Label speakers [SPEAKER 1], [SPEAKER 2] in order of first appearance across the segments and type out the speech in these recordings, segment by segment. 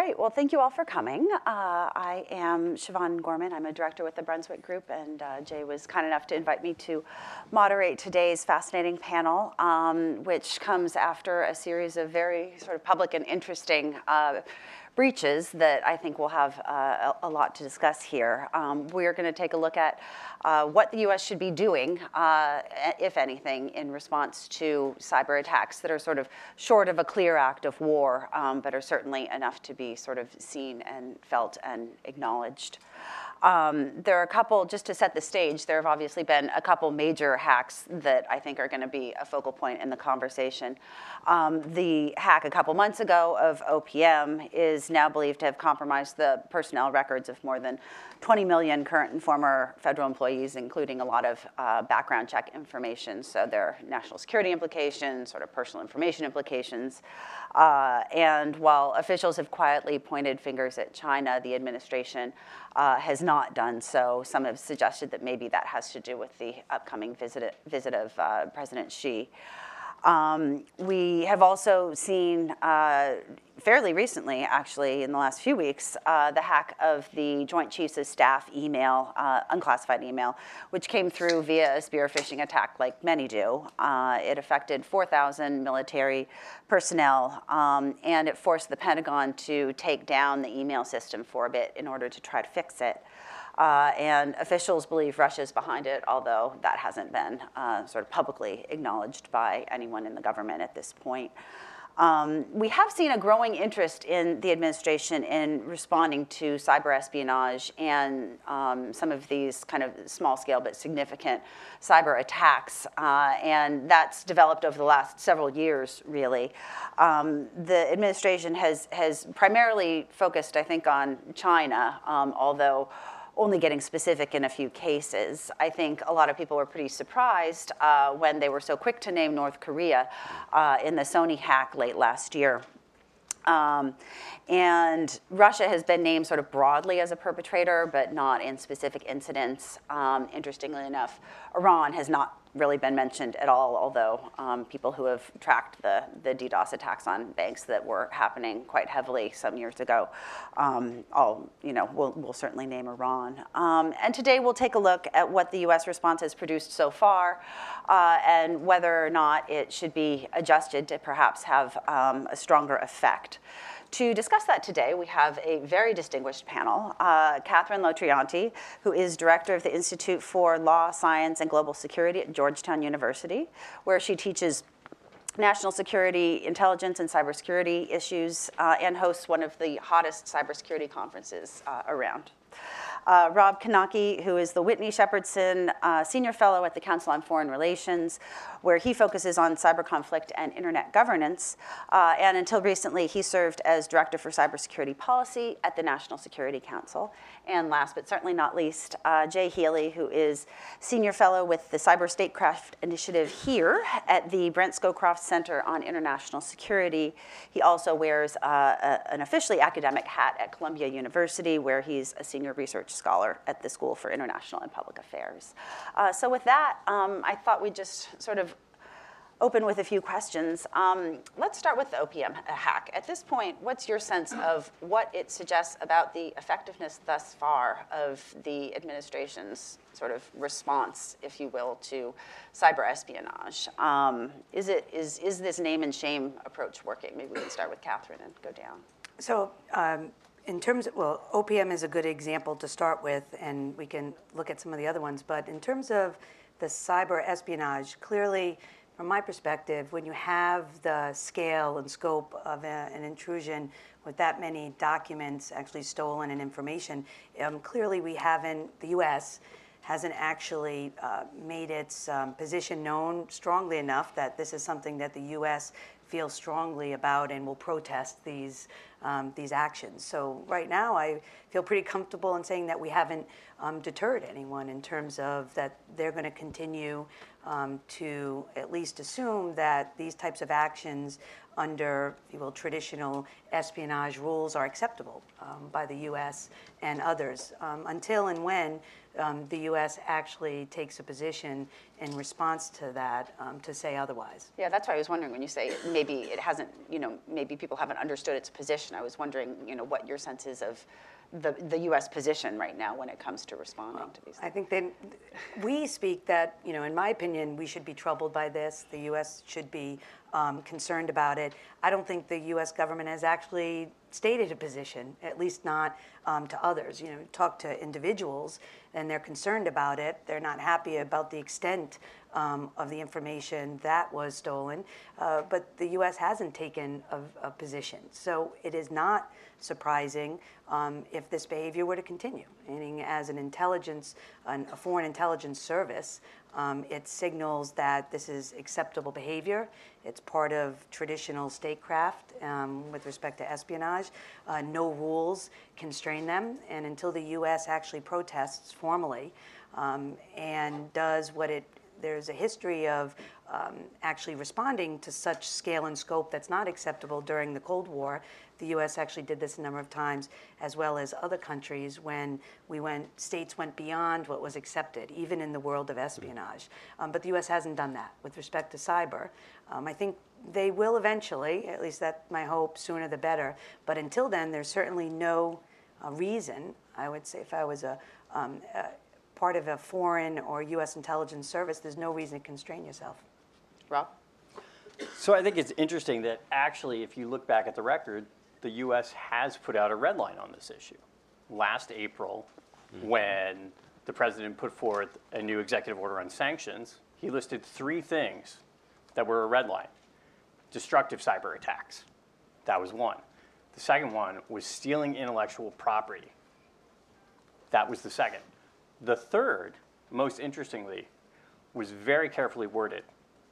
[SPEAKER 1] Great. Well, thank you all for coming. Uh, I am Siobhan Gorman. I'm a director with the Brunswick Group, and uh, Jay was kind enough to invite me to moderate today's fascinating panel, um, which comes after a series of very sort of public and interesting uh, breaches that I think we'll have uh, a, lot to discuss here. Um, we're going to take a look at uh, what the US should be doing, uh, if anything, in response to cyber attacks that are sort of short of a clear act of war, um, but are certainly enough to be sort of seen and felt and acknowledged. Um, there are a couple, just to set the stage, there have obviously been a couple major hacks that I think are going to be a focal point in the conversation. Um, the hack a couple months ago of OPM is now believed to have compromised the personnel records of more than 20 million current and former federal employees, including a lot of uh, background check information. So there are national security implications, sort of personal information implications. Uh, and while officials have quietly pointed fingers at China, the administration uh, has not done so. Some have suggested that maybe that has to do with the upcoming visit, visit of uh, President Xi. Um, we have also seen uh, fairly recently, actually, in the last few weeks, uh, the hack of the Joint Chiefs of Staff email, uh, unclassified email, which came through via a spear phishing attack, like many do. Uh, it affected 4,000 military personnel, um, and it forced the Pentagon to take down the email system for a bit in order to try to fix it. Uh, and officials believe Russia is behind it, although that hasn't been uh, sort of publicly acknowledged by anyone in the government at this point. Um, we have seen a growing interest in the administration in responding to cyber espionage and um, some of these kind of small scale but significant cyber attacks. Uh, and that's developed over the last several years, really. Um, the administration has, has primarily focused, I think, on China, um, although only getting specific in a few cases. I think a lot of people were pretty surprised uh, when they were so quick to name North Korea uh, in the Sony hack late last year. Um, and Russia has been named sort of broadly as a perpetrator, but not in specific incidents. Um, interestingly enough, Iran has not really been mentioned at all, although um, people who have tracked the, the DDoS attacks on banks that were happening quite heavily some years ago, um, all, you know, we'll, we'll certainly name Iran. Um, and today we'll take a look at what the US response has produced so far uh, and whether or not it should be adjusted to perhaps have um, a stronger effect. To discuss that today, we have a very distinguished panel. Uh, Catherine Lotrionte, who is director of the Institute for Law, Science, and Global Security at Georgetown University, where she teaches national security, intelligence, and cybersecurity issues, uh, and hosts one of the hottest cybersecurity conferences uh, around. Uh, Rob Knake, who is the Whitney Shepardson uh, Senior Fellow at the Council on Foreign Relations, where he focuses on cyber conflict and internet governance. Uh, and until recently, he served as Director for Cybersecurity Policy at the National Security Council. And last but certainly not least, uh, Jay Healey, who is Senior Fellow with the Cyber Statecraft Initiative here at the Brent Scowcroft Center on International Security. He also wears uh, a, an officially academic hat at Columbia University, where he's a senior research scholar at the School for International and Public Affairs. Uh, so with that, um, I thought we'd just sort of open with a few questions. Um, let's start with the OPM hack. At this point, what's your sense of what it suggests about the effectiveness thus far of the administration's sort of response, if you will, to cyber espionage? Um, is, it, is, is this name and shame approach working? Maybe we can start with Catherine and go down.
[SPEAKER 2] So, um, in terms of, well, OPM is a good example to start with, and we can look at some of the other ones. But in terms of the cyber espionage, clearly, from my perspective, when you have the scale and scope of a, an intrusion with that many documents actually stolen and information, um, clearly we haven't, the US hasn't actually uh, made its um, position known strongly enough that this is something that the US feels strongly about and will protest these um, these actions. So right now, I feel pretty comfortable in saying that we haven't um, deterred anyone in terms of that they're going to continue um, to at least assume that these types of actions under, if you will, traditional espionage rules are acceptable um, by the U.S. and others, um, until and when um, the U.S. actually takes a position in response to that um, to say otherwise.
[SPEAKER 1] Yeah, that's why I was wondering when you say maybe it hasn't, you know, maybe people haven't understood its position. I was wondering, you know, what your sense is of the, the U.S. position right now when it comes to responding to these.
[SPEAKER 2] I think then we speak that, you know, in my opinion, we should be troubled by this. The U.S. should be um, concerned about it. I don't think the U.S. government has actually stated a position, at least not um, to others. You know, talk to individuals and they're concerned about it. They're not happy about the extent um, of the information that was stolen. Uh, but the U.S. hasn't taken a, a, position. So it is not surprising um, if this behavior were to continue. Meaning, as an intelligence, an, a foreign intelligence service, um, it signals that this is acceptable behavior. It's part of traditional statecraft um, with respect to espionage. Uh, no rules constrain them, and until the U.S. actually protests formally um, and does what it there's a history of um, actually responding to such scale and scope that's not acceptable during the Cold War. The U.S. actually did this a number of times, as well as other countries, when we went states went beyond what was accepted, even in the world of espionage. Um, but the U.S. hasn't done that with respect to cyber. Um, I think they will eventually, at least that's my hope, sooner the better. But until then, there's certainly no uh, reason. I would say, if I was a um, uh, part of a foreign or U.S. intelligence service, there's no reason to constrain yourself.
[SPEAKER 1] Rob?
[SPEAKER 3] So I think it's interesting that actually, if you look back at the record, the U.S. has put out a red line on this issue. Last April, mm-hmm. when the president put forth a new executive order on sanctions, he listed three things that were a red line destructive cyber attacks. That was one. The second one was stealing intellectual property. That was the second. The third, most interestingly, was very carefully worded.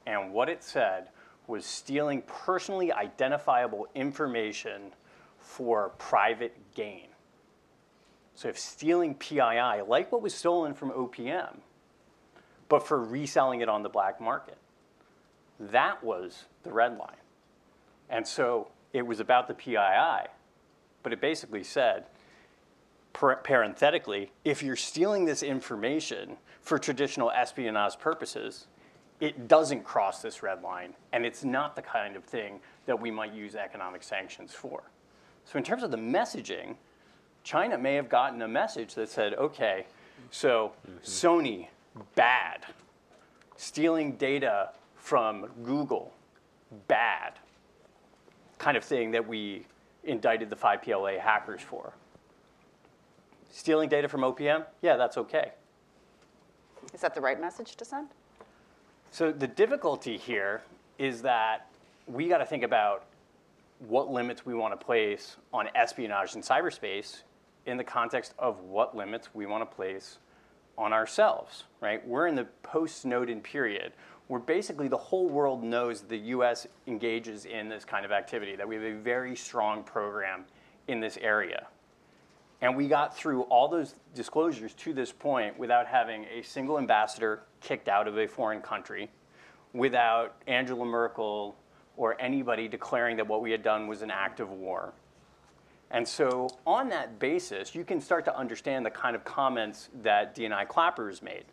[SPEAKER 3] And what it said was stealing personally identifiable information for private gain. So if stealing PII, like what was stolen from OPM, but for reselling it on the black market, that was the red line. And so it was about the PII, but it basically said parenthetically, if you're stealing this information for traditional espionage purposes, it doesn't cross this red line, and it's not the kind of thing that we might use economic sanctions for. So, in terms of the messaging, China may have gotten a message that said, okay, so mm-hmm. Sony, bad. Stealing data from Google, bad. Kind of thing that we indicted the 5PLA hackers for. Stealing data from OPM? Yeah, that's okay.
[SPEAKER 1] Is that the right message to send?
[SPEAKER 3] So the difficulty here is that we got to think about what limits we want to place on espionage in cyberspace in the context of what limits we want to place on ourselves, right? We're in the post-Snowden period where basically the whole world knows the US engages in this kind of activity, that we have a very strong program in this area. And we got through all those disclosures to this point without having a single ambassador kicked out of a foreign country, without Angela Merkel or anybody declaring that what we had done was an act of war. And so, on that basis, you can start to understand the kind of comments that DNI Clapper's made,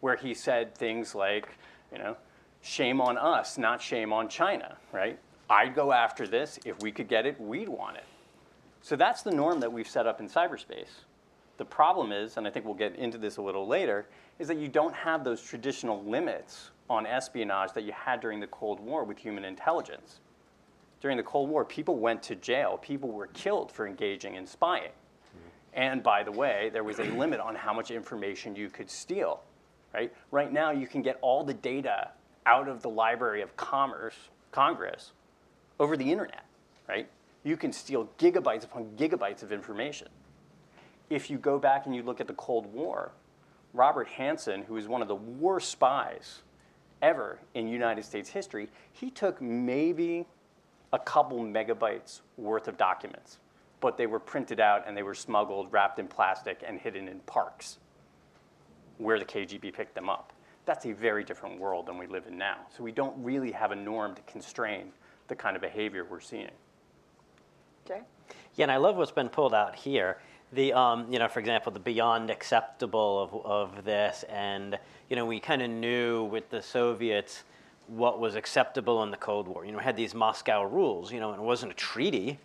[SPEAKER 3] where he said things like, you know, shame on us, not shame on China, right? I'd go after this. If we could get it, we'd want it. So that's the norm that we've set up in cyberspace. The problem is, and I think we'll get into this a little later, is that you don't have those traditional limits on espionage that you had during the Cold War with human intelligence. During the Cold War, people went to jail, people were killed for engaging in spying. And by the way, there was a limit on how much information you could steal. Right? Right now, you can get all the data out of the Library of Commerce, Congress, over the internet. Right? You can steal gigabytes upon gigabytes of information. If you go back and you look at the Cold War, Robert Hanssen, who was one of the worst spies ever in United States history, he took maybe a couple megabytes worth of documents, but they were printed out and they were smuggled, wrapped in plastic, and hidden in parks where the KGB picked them up. That's a very different world than we live in now. So we don't really have a norm to constrain the kind of behavior we're seeing.
[SPEAKER 1] Jay?
[SPEAKER 4] Yeah, and I love what's been pulled out here. The, um, you know, for example, the beyond acceptable of, of this, and you know, we kind of knew with the Soviets what was acceptable in the Cold War. You know, we had these Moscow rules. You know, and it wasn't a treaty,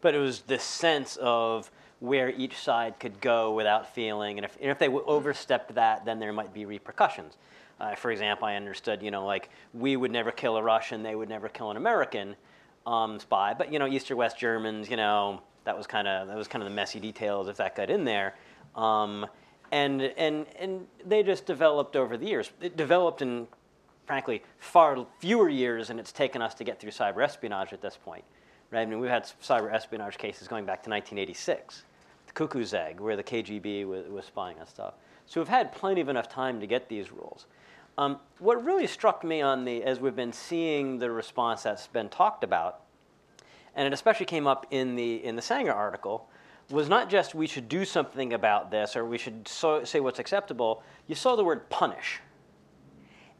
[SPEAKER 4] but it was this sense of where each side could go without feeling, and if, and if they overstepped that, then there might be repercussions. Uh, for example, I understood, you know, like we would never kill a Russian, they would never kill an American um, spy, but you know, East or West Germans, you know, that was kind of that was kind of the messy details if that got in there, um, and and and they just developed over the years. It developed in, frankly, far fewer years than it's taken us to get through cyber espionage at this point, right? I mean, we've had cyber espionage cases going back to 1986, the Cuckoo's Egg, where the KGB was, was spying on stuff. So we've had plenty of enough time to get these rules. Um, what really struck me on the, as we've been seeing the response that's been talked about, and it especially came up in the in the Sanger article, was not just we should do something about this or we should so, say what's acceptable. You saw the word punish,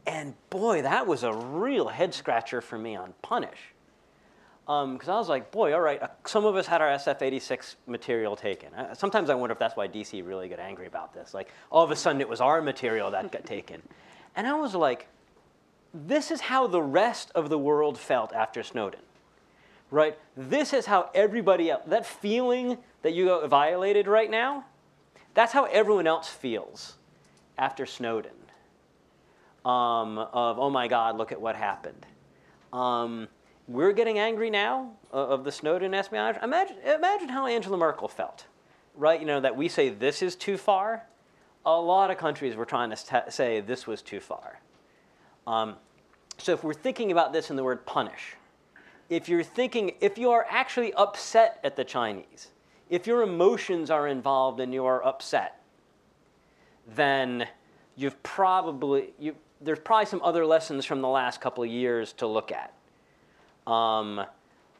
[SPEAKER 4] and boy, that was a real head scratcher for me on punish, because um, I was like, boy, all right, uh, some of us had our SF86 material taken. Uh, sometimes I wonder if that's why DC really got angry about this. Like all of a sudden, it was our material that got taken. And I was like, this is how the rest of the world felt after Snowden, right? This is how everybody else, that feeling that you got violated right now, that's how everyone else feels after Snowden. Um, of, oh my God, look at what happened. Um, we're getting angry now of the Snowden espionage. Imagine, imagine how Angela Merkel felt, right? You know, that we say this is too far a lot of countries were trying to say this was too far. Um, so if we're thinking about this in the word punish, if you're thinking, if you are actually upset at the Chinese, if your emotions are involved and you are upset, then you've probably, you, there's probably some other lessons from the last couple of years to look at. Um,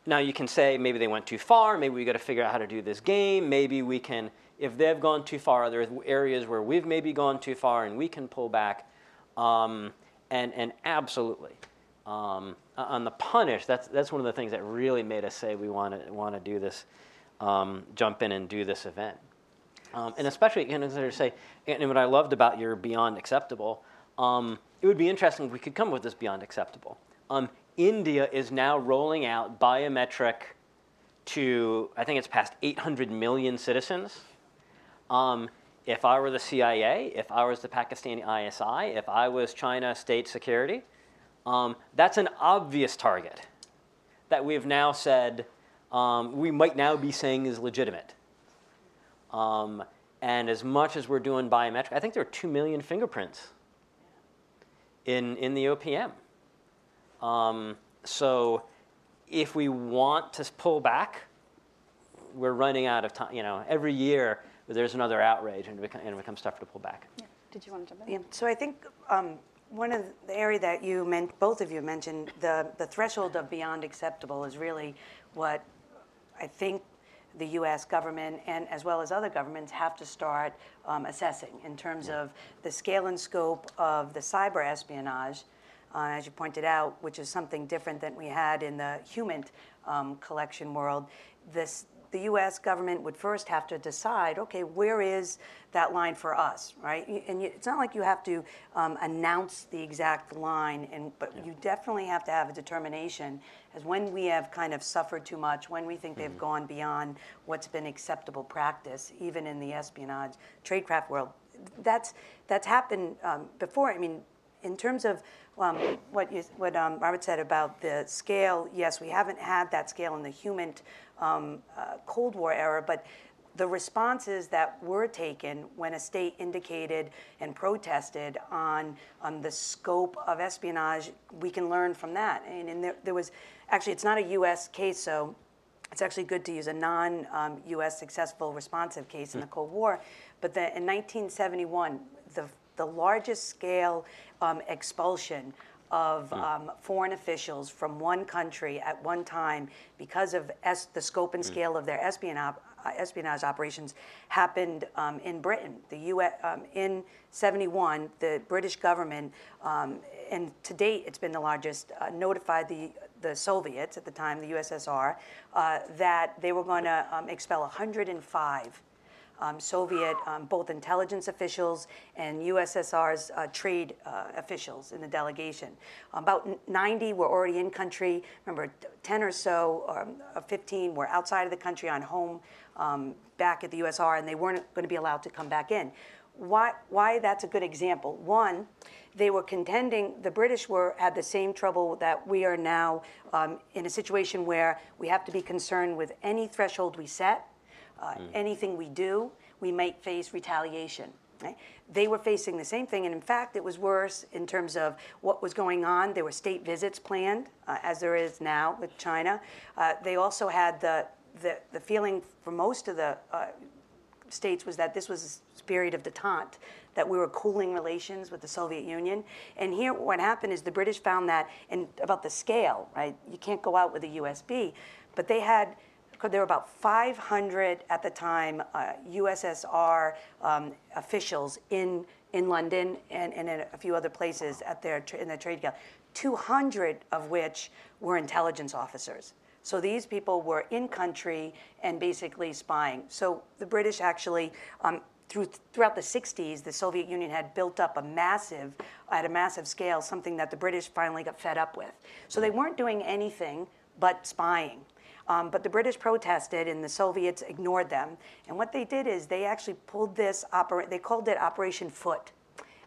[SPEAKER 4] now you can say maybe they went too far, maybe we got to figure out how to do this game, maybe we can if they've gone too far, there's areas where we've maybe gone too far and we can pull back. Um, and, and absolutely. Um, on the punish, that's, that's one of the things that really made us say we want to want to do this, um, jump in and do this event. Um, and especially, you know, to say, and what I loved about your beyond acceptable, um, it would be interesting if we could come with this beyond acceptable. Um, India is now rolling out biometric to, I think it's past 800 million citizens. Um, if I were the CIA, if I was the Pakistani ISI, if I was China State Security, um, that's an obvious target that we've now said um, we might now be saying is legitimate. Um, and as much as we're doing biometric, I think there are 2 million fingerprints in, in the OPM. Um, so if we want to pull back, we're running out of time. You know, every year there's another outrage and it, becomes, and it becomes tougher to pull back.
[SPEAKER 1] Yeah. Did you want to jump in?
[SPEAKER 2] Yeah. So I think um, one of the area that you meant, both of you mentioned, the, the threshold of beyond acceptable is really what I think the U.S. government and as well as other governments have to start um, assessing in terms of the scale and scope of the cyber espionage, uh, as you pointed out, which is something different than we had in the human um, collection world. This the US government would first have to decide okay, where is that line for us, right? And you, it's not like you have to um, announce the exact line, and, but yeah. you definitely have to have a determination as when we have kind of suffered too much, when we think mm-hmm. they've gone beyond what's been acceptable practice, even in the espionage tradecraft world. That's, that's happened um, before. I mean, in terms of um, what, you, what um, Robert said about the scale, yes, we haven't had that scale in the human um, uh, Cold War era, but the responses that were taken when a state indicated and protested on, on the scope of espionage, we can learn from that. And, and there, there was actually, it's not a US case, so it's actually good to use a non um, US successful responsive case in the Cold War. But the, in 1971, the, the largest scale um, expulsion of hmm. um, foreign officials from one country at one time because of es- the scope and hmm. scale of their espionage, uh, espionage operations happened um, in Britain. The US, um, in 71, the British government, um, and to date it's been the largest, uh, notified the, the Soviets at the time, the USSR, uh, that they were going to um, expel 105 um, Soviet, um, both intelligence officials and USSR's uh, trade uh, officials in the delegation. About 90 were already in country. Remember, 10 or so, um, uh, 15 were outside of the country on home um, back at the USSR, and they weren't going to be allowed to come back in. Why, why that's a good example? One, they were contending, the British were, had the same trouble that we are now um, in a situation where we have to be concerned with any threshold we set uh, anything we do, we might face retaliation. Right? They were facing the same thing, and in fact, it was worse in terms of what was going on. There were state visits planned, uh, as there is now with China. Uh, they also had the, the, the feeling for most of the uh, states was that this was a period of detente, that we were cooling relations with the Soviet Union. And here, what happened is the British found that, and about the scale, right? You can't go out with a USB, but they had there were about 500 at the time uh, USSR um, officials in, in London and, and in a few other places at their, in the trade guild, 200 of which were intelligence officers. So these people were in country and basically spying. So the British actually, um, through, throughout the 60s, the Soviet Union had built up a massive, at a massive scale, something that the British finally got fed up with. So they weren't doing anything but spying. Um, but the British protested and the Soviets ignored them. And what they did is they actually pulled this, opera- they called it Operation Foot.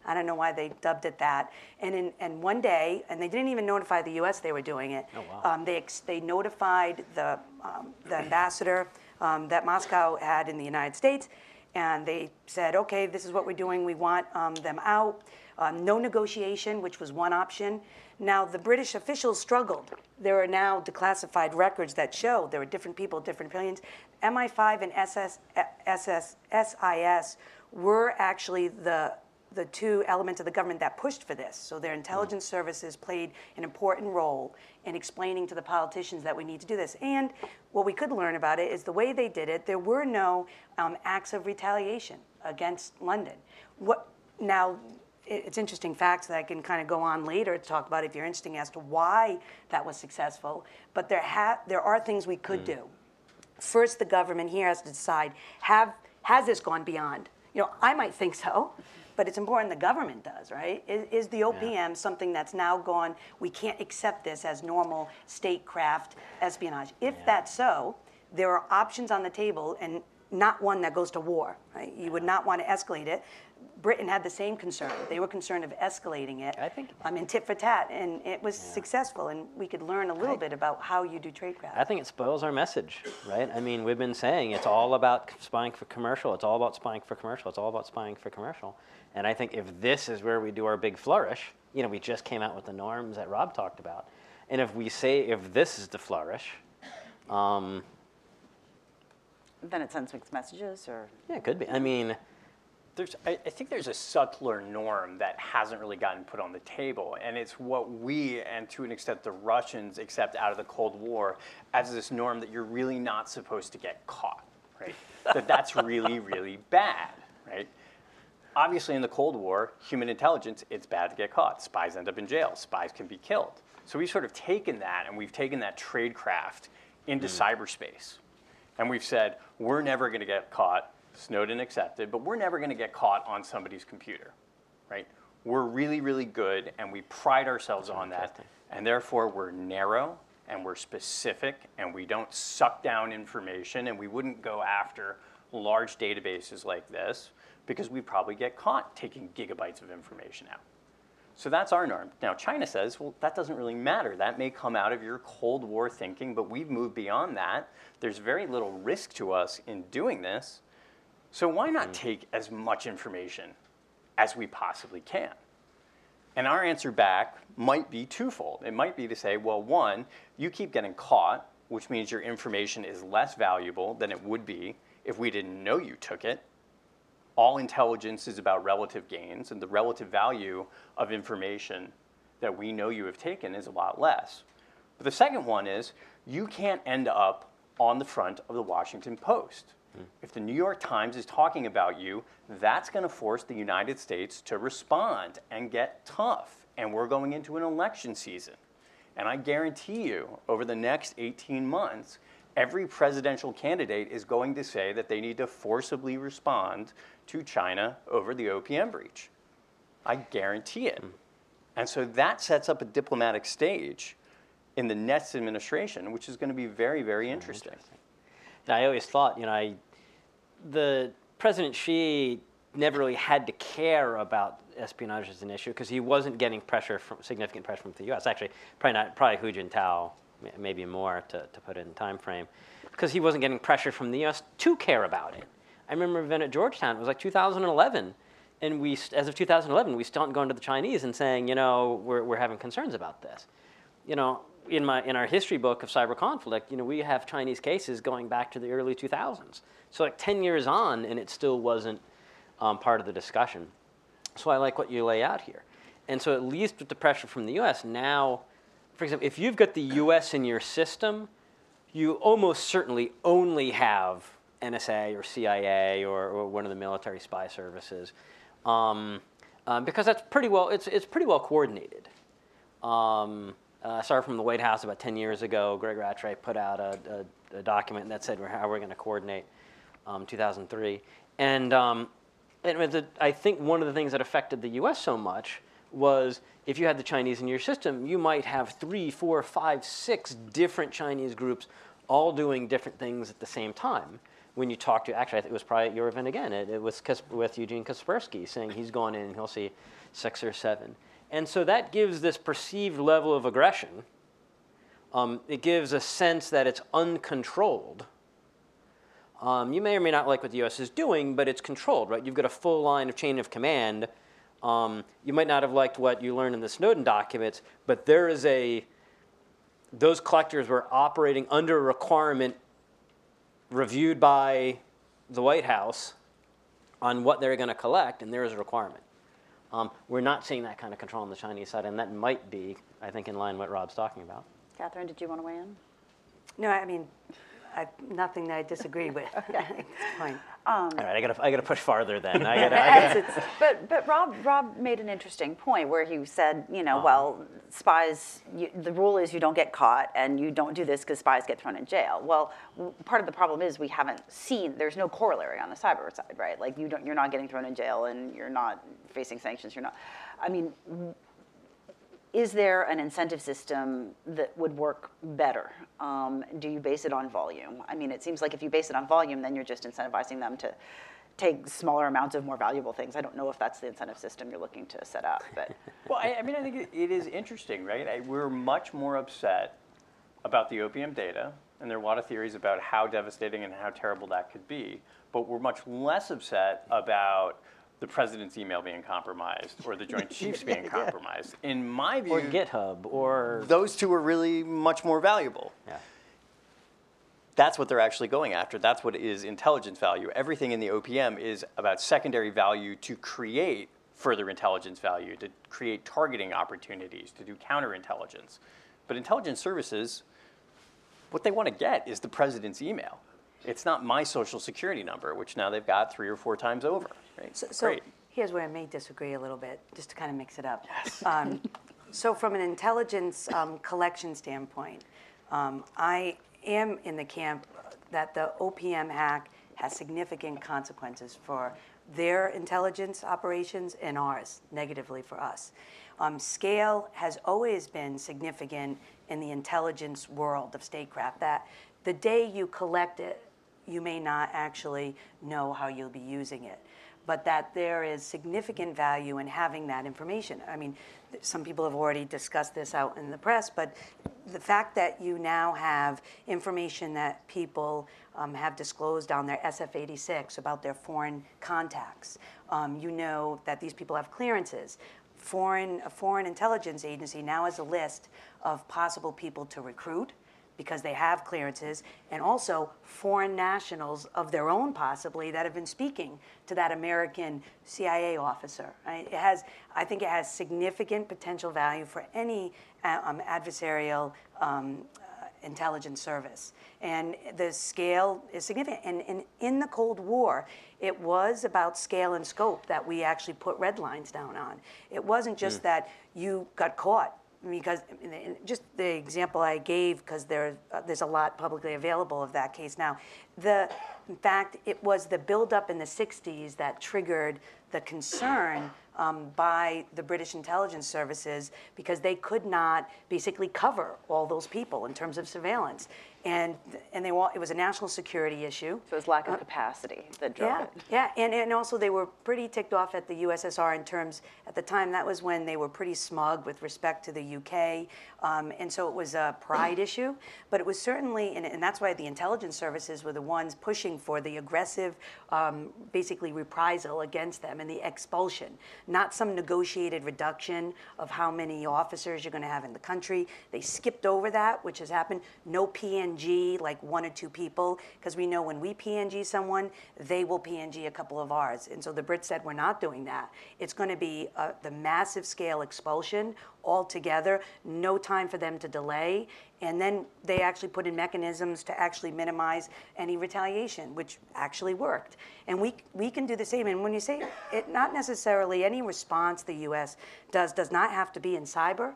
[SPEAKER 2] I don't know why they dubbed it that. And, in, and one day, and they didn't even notify the U.S. they were doing it.
[SPEAKER 4] Oh, wow.
[SPEAKER 2] um, they, ex- they notified the, um, the ambassador um, that Moscow had in the United States, and they said, okay, this is what we're doing. We want um, them out. Um, no negotiation, which was one option. Now, the British officials struggled. There are now declassified records that show there were different people, different opinions. MI5 and SS, SS, SIS were actually the the two elements of the government that pushed for this. So their intelligence services played an important role in explaining to the politicians that we need to do this. And what we could learn about it is the way they did it, there were no um, acts of retaliation against London. What now? It's interesting facts that I can kind of go on later to talk about if you're interested as to why that was successful. But there ha- there are things we could mm. do. First, the government here has to decide: have has this gone beyond? You know, I might think so but it's important the government does, right? Is, is the OPM yeah. something that's now gone, we can't accept this as normal statecraft espionage? If yeah. that's so, there are options on the table and not one that goes to war, right? You would not want to escalate it. Britain had the same concern. They were concerned of escalating it.
[SPEAKER 4] I think.
[SPEAKER 2] I mean, tit for tat, and it was yeah. successful. And we could learn a little I, bit about how you do tradecraft.
[SPEAKER 4] I think it spoils our message, right? I mean, we've been saying it's all about spying for commercial. It's all about spying for commercial. It's all about spying for commercial. And I think if this is where we do our big flourish, you know, we just came out with the norms that Rob talked about, and if we say if this is the flourish. Um,
[SPEAKER 1] then it sends mixed messages, or
[SPEAKER 4] yeah, it could be. I mean
[SPEAKER 3] there's, I, I, think there's a subtler norm that hasn't really gotten put on the table, and it's what we, and to an extent the Russians, accept out of the Cold War as this norm that you're really not supposed to get caught, right? that that's really, really bad, right? Obviously, in the Cold War, human intelligence, it's bad to get caught. Spies end up in jail. Spies can be killed. So we've sort of taken that, and we've taken that tradecraft into mm. cyberspace, and we've said we're never going to get caught Snowden accepted, but we're never going to get caught on somebody's computer, right? We're really, really good, and we pride ourselves on that, and therefore we're narrow and we're specific, and we don't suck down information, and we wouldn't go after large databases like this because we'd probably get caught taking gigabytes of information out. So that's our norm. Now, China says, well, that doesn't really matter. That may come out of your Cold War thinking, but we've moved beyond that. There's very little risk to us in doing this. So why not mm. take as much information as we possibly can? And our answer back might be twofold. It might be to say, well, one, you keep getting caught, which means your information is less valuable than it would be if we didn't know you took it. All intelligence is about relative gains, and the relative value of information that we know you have taken is a lot less. But the second one is you can't end up on the front of the Washington Post if the New York Times is talking about you, that's going to force the United States to respond and get tough. And we're going into an election season. And I guarantee you, over the next 18 months, every presidential candidate is going to say that they need to forcibly respond to China over the OPM breach. I guarantee it. And so that sets up a diplomatic stage in the next administration, which is going to be very, very interesting.
[SPEAKER 4] And I always thought, you know, I, the President Xi never really had to care about espionage as an issue because he wasn't getting pressure from significant pressure from the U.S. Actually, probably not, probably Hu Jintao, maybe more to, to put it in time frame, because he wasn't getting pressure from the U.S. to care about it. I remember an event at Georgetown. It was like 2011, and we, as of 2011, we still gone to the Chinese and saying, you know, we're, we're having concerns about this. You know, in my in our history book of cyber conflict, you know, we have Chinese cases going back to the early 2000s. So like 10 years on, and it still wasn't um, part of the discussion. So I like what you lay out here. And so at least with the pressure from the U.S. now, for example, if you've got the U.S. in your system, you almost certainly only have NSA or CIA or, or one of the military spy services, um, um, because that's pretty well it's it's pretty well coordinated. Um, I started from the White House about 10 years ago. Greg Rattray put out a, a, a document that said how we're going to coordinate um, 2003. And, um, I think one of the things that affected the US so much was if you had the Chinese in your system, you might have three, four, five, six different Chinese groups all doing different things at the same time. When you talk to, actually, I think it was probably at your event again, it, it was with Eugene Kaspersky saying he's gone in and he'll see six or seven. And so that gives this perceived level of aggression. Um, it gives a sense that it's uncontrolled. Um, you may or may not like what the U.S. is doing, but it's controlled, right? You've got a full line of chain of command. Um, you might not have liked what you learned in the Snowden documents, but there is a those collectors were operating under a requirement reviewed by the White House on what they're going to collect, and there is a requirement. Um, we're not seeing that kind of control on the Chinese side, and that might be, I think, in line with what Rob's talking about.
[SPEAKER 1] Catherine, did you want to weigh in?
[SPEAKER 2] No, I mean, I, nothing that I disagree with at this point.
[SPEAKER 4] Um, All right, I gotta, I gotta push farther then. I gotta, I gotta,
[SPEAKER 1] But, but Rob, Rob made an interesting point where he said, you know, oh. well, spies, you, the rule is you don't get caught and you don't do this because spies get thrown in jail. Well, w- part of the problem is we haven't seen, there's no corollary on the cyber side, right? Like you don't, you're not getting thrown in jail and you're not facing sanctions, you're not, I mean, is there an incentive system that would work better? Um, do you base it on volume? I mean, it seems like if you base it on volume, then you're just incentivizing them to take smaller amounts of more valuable things. I don't know if that's the incentive system you're looking to set up, but
[SPEAKER 3] Well, I, I mean, I think it, it is interesting, right? I, we're much more upset about the OPM data, and there are a lot of theories about how devastating and how terrible that could be. But we're much less upset about the president's email being compromised or the Joint Chiefs being compromised. In my view,
[SPEAKER 4] or GitHub, or
[SPEAKER 3] those two are really much more valuable.
[SPEAKER 4] yeah.
[SPEAKER 3] That's what they're actually going after. That's what is intelligence value. Everything in the OPM is about secondary value to create further intelligence value, to create targeting opportunities, to do counterintelligence. But intelligence services, what they want to get is the president's email. It's not my social security number, which now they've got three or four times over. Right?
[SPEAKER 2] So, so
[SPEAKER 3] Great.
[SPEAKER 2] here's where I may disagree a little bit, just to kind of mix it up. Um, so from an intelligence um, collection standpoint, um, I am in the camp that the OPM hack has significant consequences for their intelligence operations and ours, negatively for us. Um, scale has always been significant in the intelligence world of statecraft. That the day you collect it, you may not actually know how you'll be using it but that there is significant value in having that information. I mean, some people have already discussed this out in the press, but the fact that you now have information that people um, have disclosed on their SF-86 about their foreign contacts, um, you know that these people have clearances. Foreign, a foreign intelligence agency now has a list of possible people to recruit because they have clearances, and also foreign nationals of their own, possibly, that have been speaking to that American CIA officer. Right? It has, I think, it has significant potential value for any uh, um, adversarial um, uh, intelligence service. And the scale is significant. And, and in the Cold War, it was about scale and scope that we actually put red lines down on. It wasn't just that you got caught because just the example I gave, because there, uh, there's a lot publicly available of that case now. The, in fact, it was the buildup in the 60s that triggered the concern um, by the British intelligence services because they could not basically cover all those people in terms of surveillance. And, and they, it was a national security issue.
[SPEAKER 1] So it was lack of capacity that drove
[SPEAKER 2] Yeah,
[SPEAKER 1] it.
[SPEAKER 2] yeah, and, and also they were pretty ticked off at the USSR in terms, at the time, that was when they were pretty smug with respect to the UK. Um, and so it was a pride issue, but it was certainly, and, and that's why the intelligence services were the ones pushing for the aggressive, um, basically reprisal against them and the expulsion, not some negotiated reduction of how many officers you're going to have in the country. They skipped over that, which has happened. No PNG, like one or two people, because we know when we PNG someone, they will PNG a couple of ours. And so the Brits said, we're not doing that. It's going to be uh, the massive scale expulsion altogether, no time for them to delay. And then they actually put in mechanisms to actually minimize any retaliation, which actually worked. And we, we can do the same. And when you say it, not necessarily any response the US does does not have to be in cyber.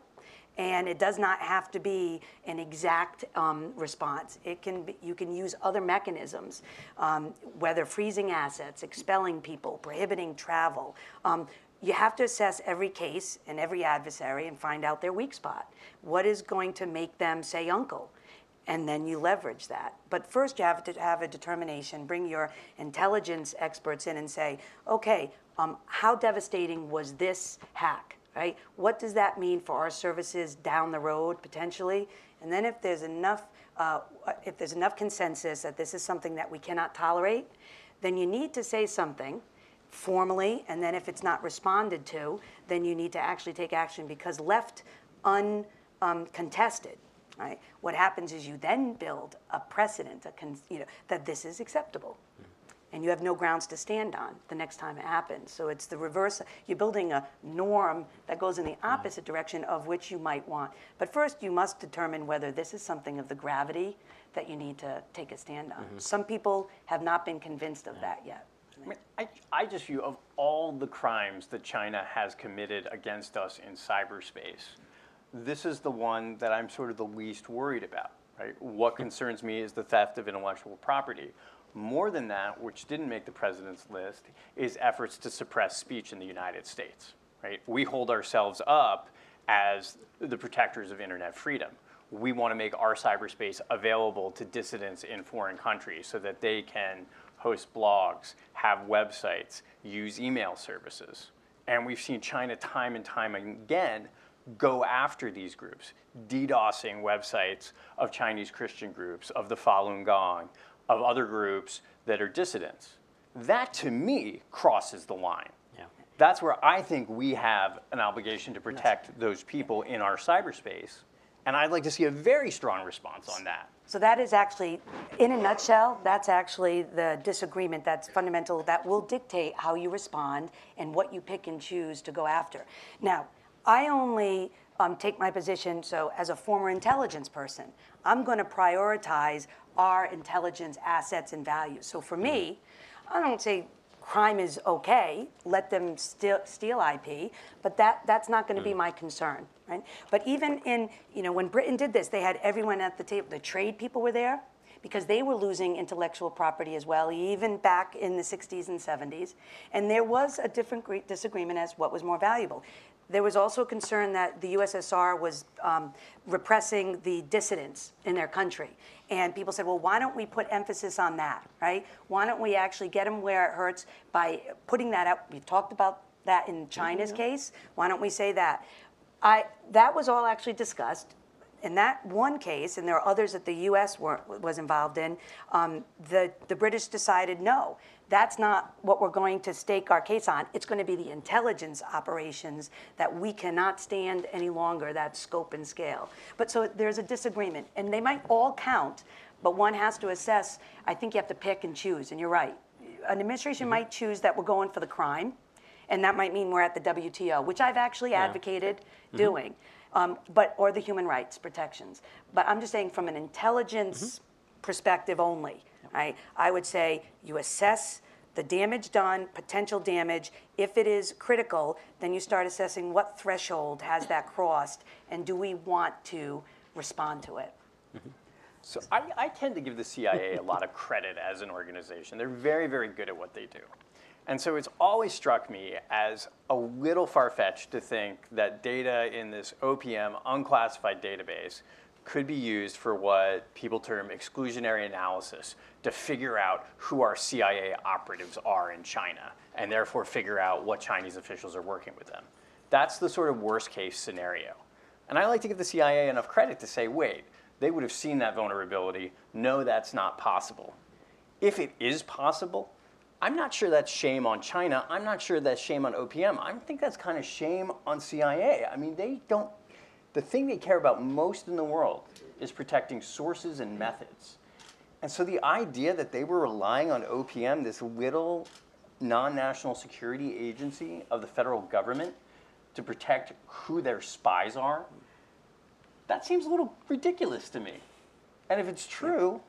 [SPEAKER 2] And it does not have to be an exact um, response. It can be, you can use other mechanisms, um, whether freezing assets, expelling people, prohibiting travel. Um, you have to assess every case and every adversary and find out their weak spot. What is going to make them say uncle? and then you leverage that. But first, you have to have a determination, bring your intelligence experts in and say, okay, um, how devastating was this hack, right? What does that mean for our services down the road potentially? And then if there's enough, uh, if there's enough consensus that this is something that we cannot tolerate, then you need to say something formally, and then if it's not responded to, then you need to actually take action because left uncontested, right? What happens is you then build a precedent, a con, you know, that this is acceptable. And you have no grounds to stand on the next time it happens. So it's the reverse. You're building a norm that goes in the opposite direction of which you might want. But first, you must determine whether this is something of the gravity that you need to take a stand on. Mm-hmm. Some people have not been convinced of that yet.
[SPEAKER 3] I, mean, I, I just view of all the crimes that China has committed against us in cyberspace, this is the one that I'm sort of the least worried about. Right? What hmm. concerns me is the theft of intellectual property. More than that, which didn't make the president's list, is efforts to suppress speech in the United States. Right? We hold ourselves up as the protectors of internet freedom. We want to make our cyberspace available to dissidents in foreign countries so that they can host blogs, have websites, use email services. And we've seen China time and time again go after these groups, DDoSing websites of Chinese Christian groups, of the Falun Gong, of other groups that are dissidents. That to me crosses the line.
[SPEAKER 4] Yeah.
[SPEAKER 3] That's where I think we have an obligation to protect those people in our cyberspace. And I'd like to see a very strong response on that.
[SPEAKER 2] So that is actually, in a nutshell, that's actually the disagreement that's fundamental that will dictate how you respond and what you pick and choose to go after. Now, I only um, take my position, so as a former intelligence person, I'm going to prioritize our intelligence assets and values. So for me, I don't say crime is okay, let them steal, steal IP, but that, that's not going to be my concern, right? But even in, you know, when Britain did this, they had everyone at the table, the trade people were there because they were losing intellectual property as well, even back in the 60s and 70s. And there was a different disagreement as what was more valuable. There was also a concern that the USSR was um, repressing the dissidents in their country. And people said, well, why don't we put emphasis on that, right? Why don't we actually get them where it hurts by putting that out? We've talked about that in China's mm-hmm. case. Why don't we say that? I, that was all actually discussed. In that one case, and there are others that the U.S. Were, was involved in, um, the, the British decided no, that's not what we're going to stake our case on. It's going to be the intelligence operations that we cannot stand any longer, that scope and scale. But so there's a disagreement, and they might all count, but one has to assess. I think you have to pick and choose, and you're right. An administration might choose that we're going for the crime, and that might mean we're at the WTO, which I've actually advocated mm-hmm. doing, um, but or the human rights protections. But I'm just saying from an intelligence mm-hmm. perspective only, right? I would say you assess the damage done, potential damage. If it is critical, then you start assessing what threshold has that crossed, and do we want to respond to it? Mm-hmm.
[SPEAKER 3] So I, I tend to give the CIA a lot of credit as an organization. They're very, very good at what they do. And so it's always struck me as a little far fetched to think that data in this OPM unclassified database could be used for what people term exclusionary analysis to figure out who our CIA operatives are in China and therefore figure out what Chinese officials are working with them. That's the sort of worst case scenario. And I like to give the CIA enough credit to say, wait, they would have seen that vulnerability. No, that's not possible. If it is possible, I'm not sure that's shame on China. I'm not sure that's shame on OPM. I think that's kind of shame on CIA. I mean, they don't, the thing they care about most in the world is protecting sources and methods. And so the idea that they were relying on OPM, this little non national security agency of the federal government, to protect who their spies are, that seems a little ridiculous to me. And if it's true,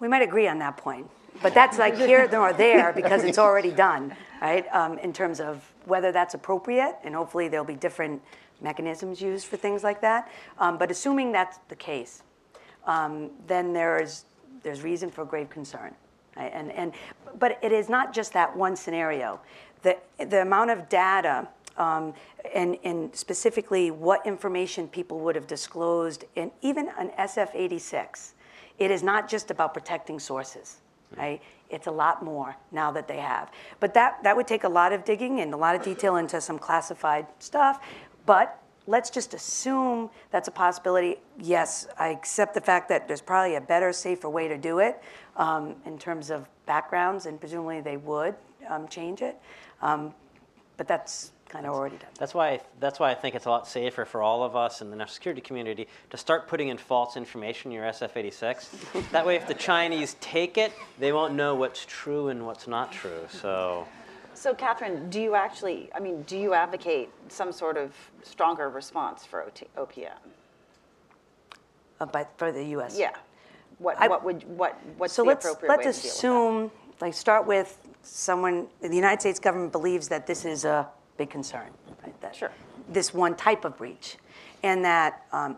[SPEAKER 2] We might agree on that point, but that's like here nor there because it's already done, right? Um, in terms of whether that's appropriate, and hopefully there'll be different mechanisms used for things like that. Um, but assuming that's the case, um, then there's there's reason for grave concern, right? And and but it is not just that one scenario. The the amount of data. Um, and, and specifically, what information people would have disclosed in even an SF 86 it is not just about protecting sources, right? It's a lot more now that they have. But that, that would take a lot of digging and a lot of detail into some classified stuff. But let's just assume that's a possibility. Yes, I accept the fact that there's probably a better, safer way to do it um, in terms of backgrounds, and presumably they would um, change it. Um, but that's kind of already done.
[SPEAKER 4] That's why, that's why I think it's a lot safer for all of us in the national security community to start putting in false information in your SF-86. that way, if the Chinese take it, they won't know what's true and what's not true. So,
[SPEAKER 1] So Catherine, do you actually, I mean, do you advocate some sort of stronger response for OT, OPM?
[SPEAKER 2] Uh, but for the U.S.
[SPEAKER 1] Yeah. What,
[SPEAKER 2] I-
[SPEAKER 1] what would, what, what's
[SPEAKER 2] So
[SPEAKER 1] the
[SPEAKER 2] let's,
[SPEAKER 1] appropriate way to deal
[SPEAKER 2] let's
[SPEAKER 1] with that?
[SPEAKER 2] assume, like, start with someone, the United States government believes that this is a big concern, right? That
[SPEAKER 1] Sure.
[SPEAKER 2] This one type of breach, and that um,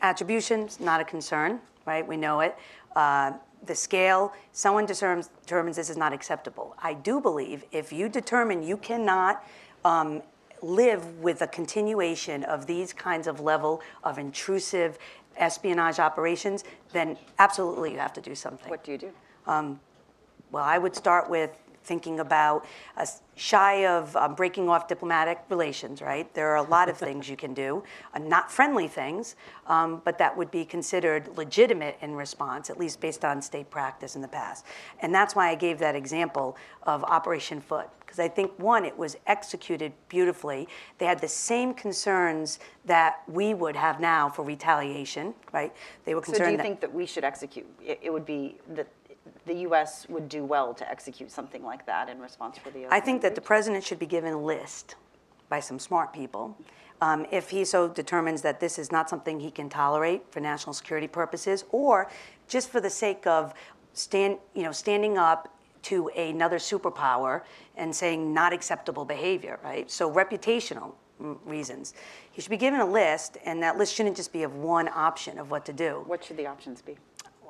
[SPEAKER 2] attribution's not a concern, right? We know it. Uh, The scale, someone determines, determines this is not acceptable. I do believe if you determine you cannot um, live with a continuation of these kinds of level of intrusive espionage operations, then absolutely you have to do something.
[SPEAKER 1] What do you do?
[SPEAKER 2] Well, I would start with thinking about uh, shy of um, breaking off diplomatic relations, right? There are a lot of things you can do, uh, not friendly things, um, but that would be considered legitimate in response, at least based on state practice in the past. And that's why I gave that example of Operation Foot, because I think, one, it was executed beautifully. They had the same concerns that we would have now for retaliation, right? They were concerned.
[SPEAKER 1] So do you
[SPEAKER 2] that-
[SPEAKER 1] think that we should execute? It, it would be that the U.S. would do well to execute something like that in response for the.
[SPEAKER 2] I think that the president should be given a list by some smart people. Um, if he so determines that this is not something he can tolerate for national security purposes, or just for the sake of stand, you know, standing up to another superpower and saying not acceptable behavior, right? So reputational reasons. He should be given a list, and that list shouldn't just be of one option of what to do.
[SPEAKER 1] What should the options be?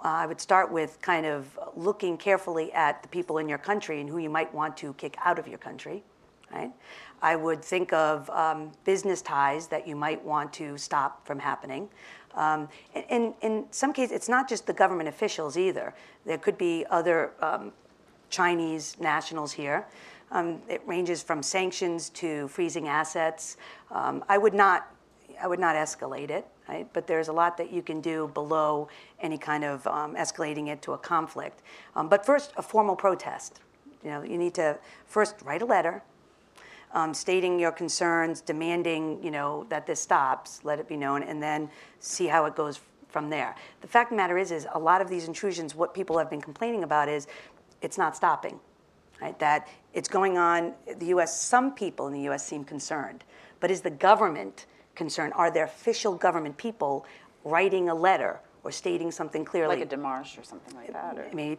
[SPEAKER 2] Uh, I would start with kind of looking carefully at the people in your country and who you might want to kick out of your country, right? I would think of um, business ties that you might want to stop from happening. Um, and in some cases, it's not just the government officials either. There could be other um, Chinese nationals here. Um, it ranges from sanctions to freezing assets. Um, I would not I would not escalate it, right? But there's a lot that you can do below any kind of um, escalating it to a conflict. Um, but first, a formal protest. You know, you need to first write a letter um, stating your concerns, demanding, you know, that this stops, let it be known, and then see how it goes from there. The fact of the matter is, is a lot of these intrusions, what people have been complaining about is it's not stopping, right? That it's going on, the U.S., some people in the U.S. seem concerned, but is the government concerned? Are there official government people writing a letter or stating something clearly?
[SPEAKER 1] Like a demarche or something like that? Or?
[SPEAKER 2] Maybe,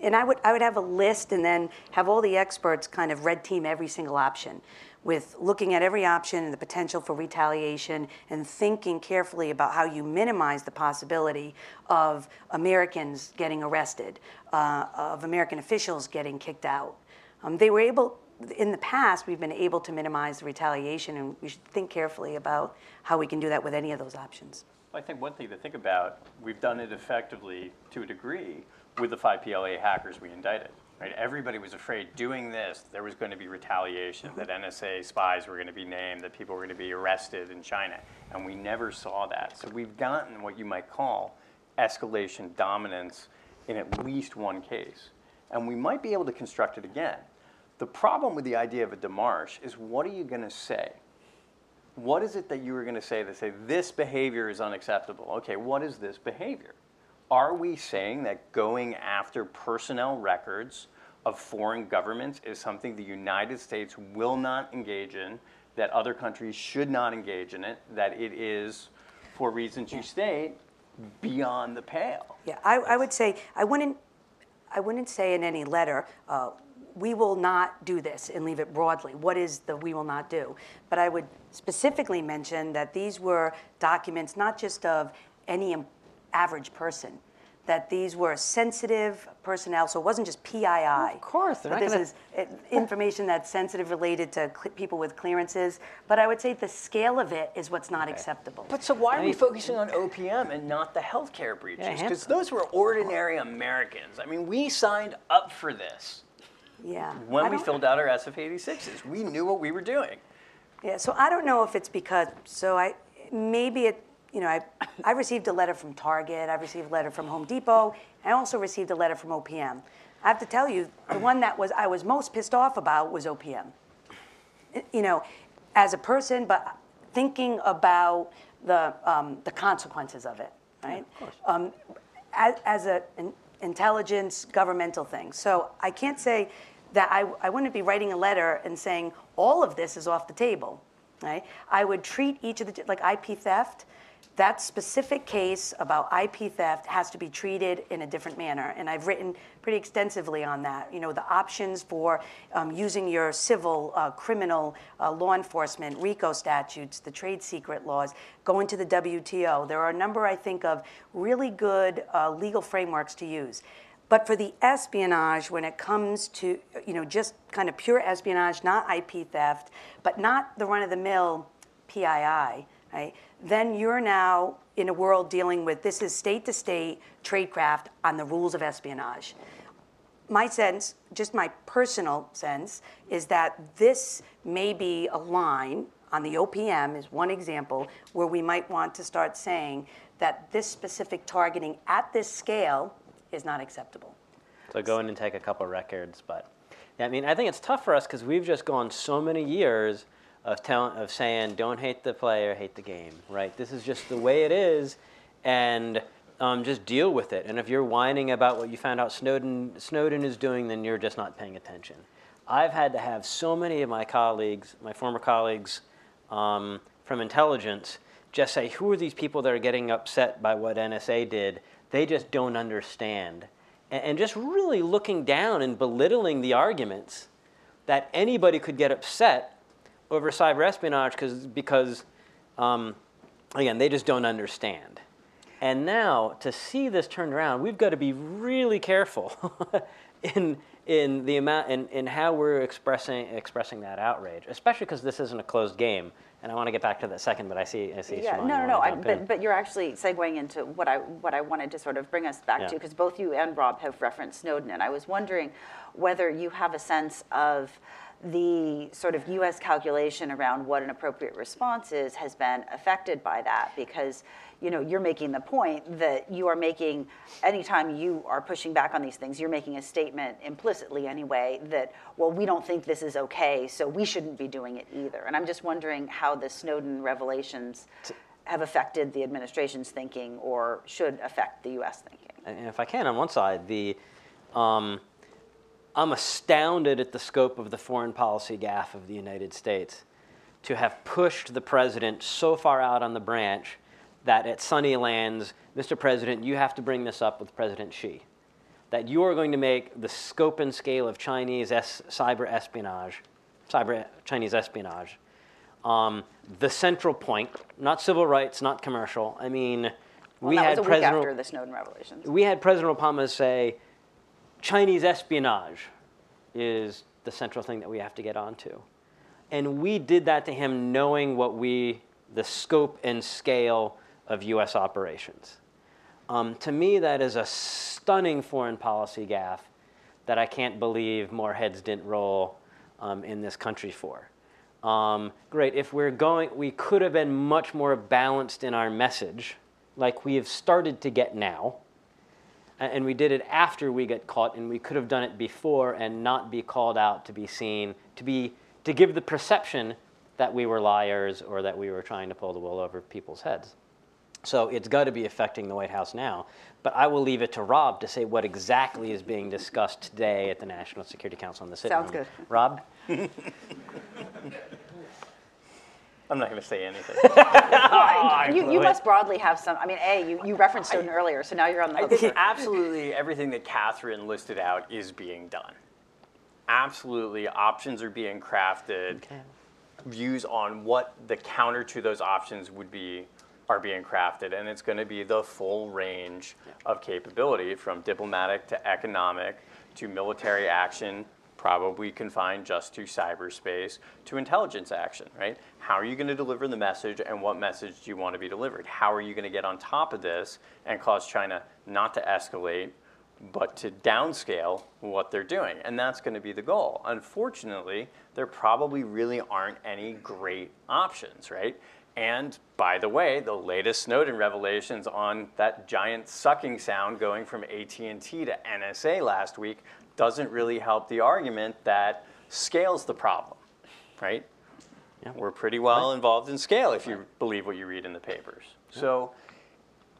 [SPEAKER 2] and I would, I would have a list and then have all the experts kind of red team every single option with looking at every option and the potential for retaliation and thinking carefully about how you minimize the possibility of Americans getting arrested, uh, of American officials getting kicked out. Um, they were able, in the past, we've been able to minimize the retaliation, and we should think carefully about how we can do that with any of those options.
[SPEAKER 3] I think one thing to think about, we've done it effectively to a degree with the five PLA hackers we indicted. Right? Everybody was afraid doing this, there was going to be retaliation, that NSA spies were going to be named, that people were going to be arrested in China. And we never saw that. So we've gotten what you might call escalation dominance in at least one case. And we might be able to construct it again. The problem with the idea of a demarche is what are you going to say? What is it that you are going to say that say this behavior is unacceptable? Okay, what is this behavior? Are we saying that going after personnel records of foreign governments is something the United States will not engage in, that other countries should not engage in it, that it is, for reasons you state, beyond the pale?
[SPEAKER 2] Yeah, I, I would say, I wouldn't, I wouldn't say in any letter, uh, we will not do this and leave it broadly. What is the we will not do? But I would specifically mention that these were documents not just of any average person, that these were sensitive personnel, so it wasn't just PII.
[SPEAKER 4] Of course,
[SPEAKER 2] but this
[SPEAKER 4] gonna-
[SPEAKER 2] is uh, information that's sensitive related to cl- people with clearances. But I would say the scale of it is what's not acceptable.
[SPEAKER 3] But so why are we focusing on OPM and not the healthcare breaches? Because
[SPEAKER 4] Ham-
[SPEAKER 3] those were ordinary Americans. I mean, we signed up for this
[SPEAKER 2] yeah.
[SPEAKER 3] when we filled out our SF-86s. We knew what we were doing.
[SPEAKER 2] Yeah, so I don't know if it's because, so I, maybe it, you know, I, I received a letter from Target, I received a letter from Home Depot, I also received a letter from OPM. I have to tell you, the one that was, I was most pissed off about was OPM. You know, as a person, but thinking about the, um, the consequences of it, right? Um, as, as a, an intelligence governmental things. So I can't say that I, I wouldn't be writing a letter and saying all of this is off the table, right? I would treat each of the, like IP theft, that specific case about IP theft has to be treated in a different manner. And I've written pretty extensively on that. You know, the options for um, using your civil, uh, criminal, uh, law enforcement, RICO statutes, the trade secret laws, going to the WTO. There are a number, I think, of really good uh, legal frameworks to use. But for the espionage, when it comes to, you know, just kind of pure espionage, not IP theft, but not the run of the mill PII, right? Then you're now in a world dealing with this is state to state tradecraft on the rules of espionage. My sense, just my personal sense, is that this may be a line on the OPM, is one example, where we might want to start saying that this specific targeting at this scale is not acceptable.
[SPEAKER 4] So go in and take a couple records, but I mean, I think it's tough for us because we've just gone so many years of telling, of saying, don't hate the player, hate the game, right? This is just the way it is, and um, just deal with it. And if you're whining about what you found out Snowden Snowden is doing, then you're just not paying attention. I've had to have so many of my colleagues, my former colleagues um, from intelligence, just say, who are these people that are getting upset by what NSA did? They just don't understand. And, and just really looking down and belittling the arguments that anybody could get upset over cyber espionage cause, because, um, again, they just don't understand. And now to see this turned around, we've got to be really careful in, in the amount in, in how we're expressing expressing that outrage, especially because this isn't a closed game. And I want to get back to that second, but I see I see
[SPEAKER 1] Yeah,
[SPEAKER 4] Siobhan,
[SPEAKER 1] no, no, no. I, but, but you're actually segueing into what I what I wanted to sort of bring us back
[SPEAKER 4] Yeah.
[SPEAKER 1] to because both you and Rob have referenced Snowden, and I was wondering whether you have a sense of the sort of U.S. calculation around what an appropriate response is has been affected by that because you know you're making the point that you are making anytime you are pushing back on these things you're making a statement implicitly anyway that well we don't think this is okay so we shouldn't be doing it either and i'm just wondering how the snowden revelations have affected the administration's thinking or should affect the us thinking
[SPEAKER 4] and if I can, on one side, the um, I'm astounded at the scope of the foreign policy gaffe of the United States to have pushed the president so far out on the branch that at Sunnylands, Mr. President, you have to bring this up with President Xi. that you are going to make the scope and scale of Chinese es- cyber espionage, cyber Chinese espionage, um, the central point, not civil rights, not commercial. I mean,
[SPEAKER 1] Well,
[SPEAKER 4] we had
[SPEAKER 1] was a week
[SPEAKER 4] President
[SPEAKER 1] after the Snowden revelations.
[SPEAKER 4] we had President Obama say Chinese espionage is the central thing that we have to get onto. And we did that to him knowing what we, the scope and scale of US operations. Um, to me, that is a stunning foreign policy gaffe that I can't believe more heads didn't roll um, in this country for. Um, great, if we're going, we could have been much more balanced in our message, like we have started to get now. And we did it after we got caught, and we could have done it before and not be called out to be seen, to be to give the perception that we were liars or that we were trying to pull the wool over people's heads. So it's got to be affecting the White House now. But I will leave it to Rob to say what exactly is being discussed today at the National Security Council in the sitting
[SPEAKER 1] Sounds good.
[SPEAKER 4] Rob?
[SPEAKER 3] I'm not going to say anything.
[SPEAKER 1] You, you must broadly have some, I mean, A, you, you referenced Snowden earlier, so now you're on the
[SPEAKER 3] I
[SPEAKER 1] hook.
[SPEAKER 3] think absolutely everything that Catherine listed out is being done. Absolutely, options are being crafted. Views on what the counter to those options would be are being crafted, and it's going to be the full range of capability from diplomatic to economic to military action, probably confined just to cyberspace, to intelligence action, right? How are you going to deliver the message and what message do you want to be delivered? How are you going to get on top of this and cause China not to escalate, but to downscale what they're doing? And that's going to be the goal. Unfortunately, there probably really aren't any great options, right? And by the way, the latest Snowden revelations on that giant sucking sound going from AT&T to NSA last week doesn't really help the argument that scale's the problem, right?
[SPEAKER 4] Yeah.
[SPEAKER 3] We're pretty well involved in scale if you believe what you read in the papers. So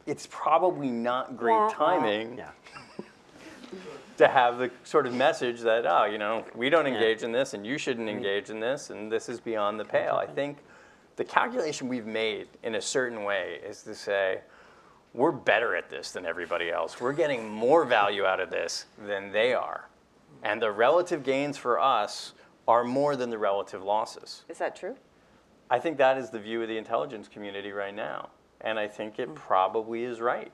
[SPEAKER 3] it's probably not great timing
[SPEAKER 4] Yeah.
[SPEAKER 3] to have the sort of message that, oh, you know, we don't
[SPEAKER 4] Yeah.
[SPEAKER 3] engage in this and you shouldn't mm-hmm. engage in this and this is beyond the pale. I think the calculation we've made in a certain way is to say, we're better at this than everybody else. We're getting more value out of this than they are. And the relative gains for us are more than the relative losses.
[SPEAKER 1] Is that true?
[SPEAKER 3] I think that is the view of the intelligence community right now. And I think it hmm. probably is right.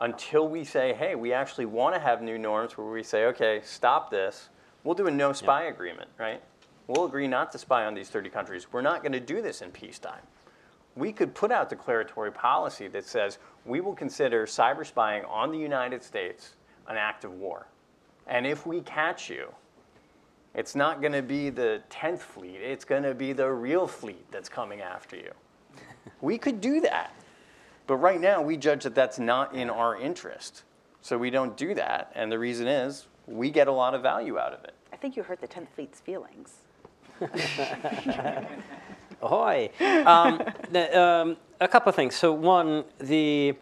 [SPEAKER 3] Until we say, hey, we actually want to have new norms where we say, okay, stop this, we'll do a no spy agreement, right? We'll agree not to spy on these 30 countries. We're not going to do this in peacetime. We could put out declaratory policy that says we will consider cyber spying on the United States an act of war. And if we catch you, it's not going to be the 10th fleet, it's going to be the real fleet that's coming after you. we could do that. But right now, we judge that that's not in our interest. So we don't do that. And the reason is we get a lot of value out of it.
[SPEAKER 1] I think you hurt the 10th Fleet's feelings.
[SPEAKER 4] Ahoy! Um, um, a couple of things. So one, the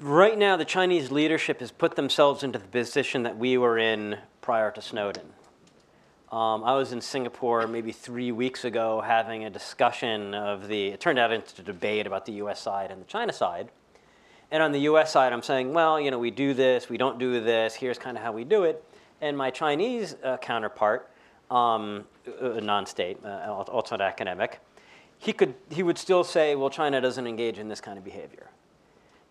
[SPEAKER 4] right now the Chinese leadership has put themselves into the position that we were in prior to Snowden. Um, I was in Singapore maybe three weeks ago having a discussion of the. It turned out into a debate about the U.S. side and the China side. And on the U.S. side, I'm saying, well, you know, we do this, we don't do this. Here's kind of how we do it. And my Chinese uh, counterpart, um, a non-state, uh, also not academic, he could he would still say, well, China doesn't engage in this kind of behavior.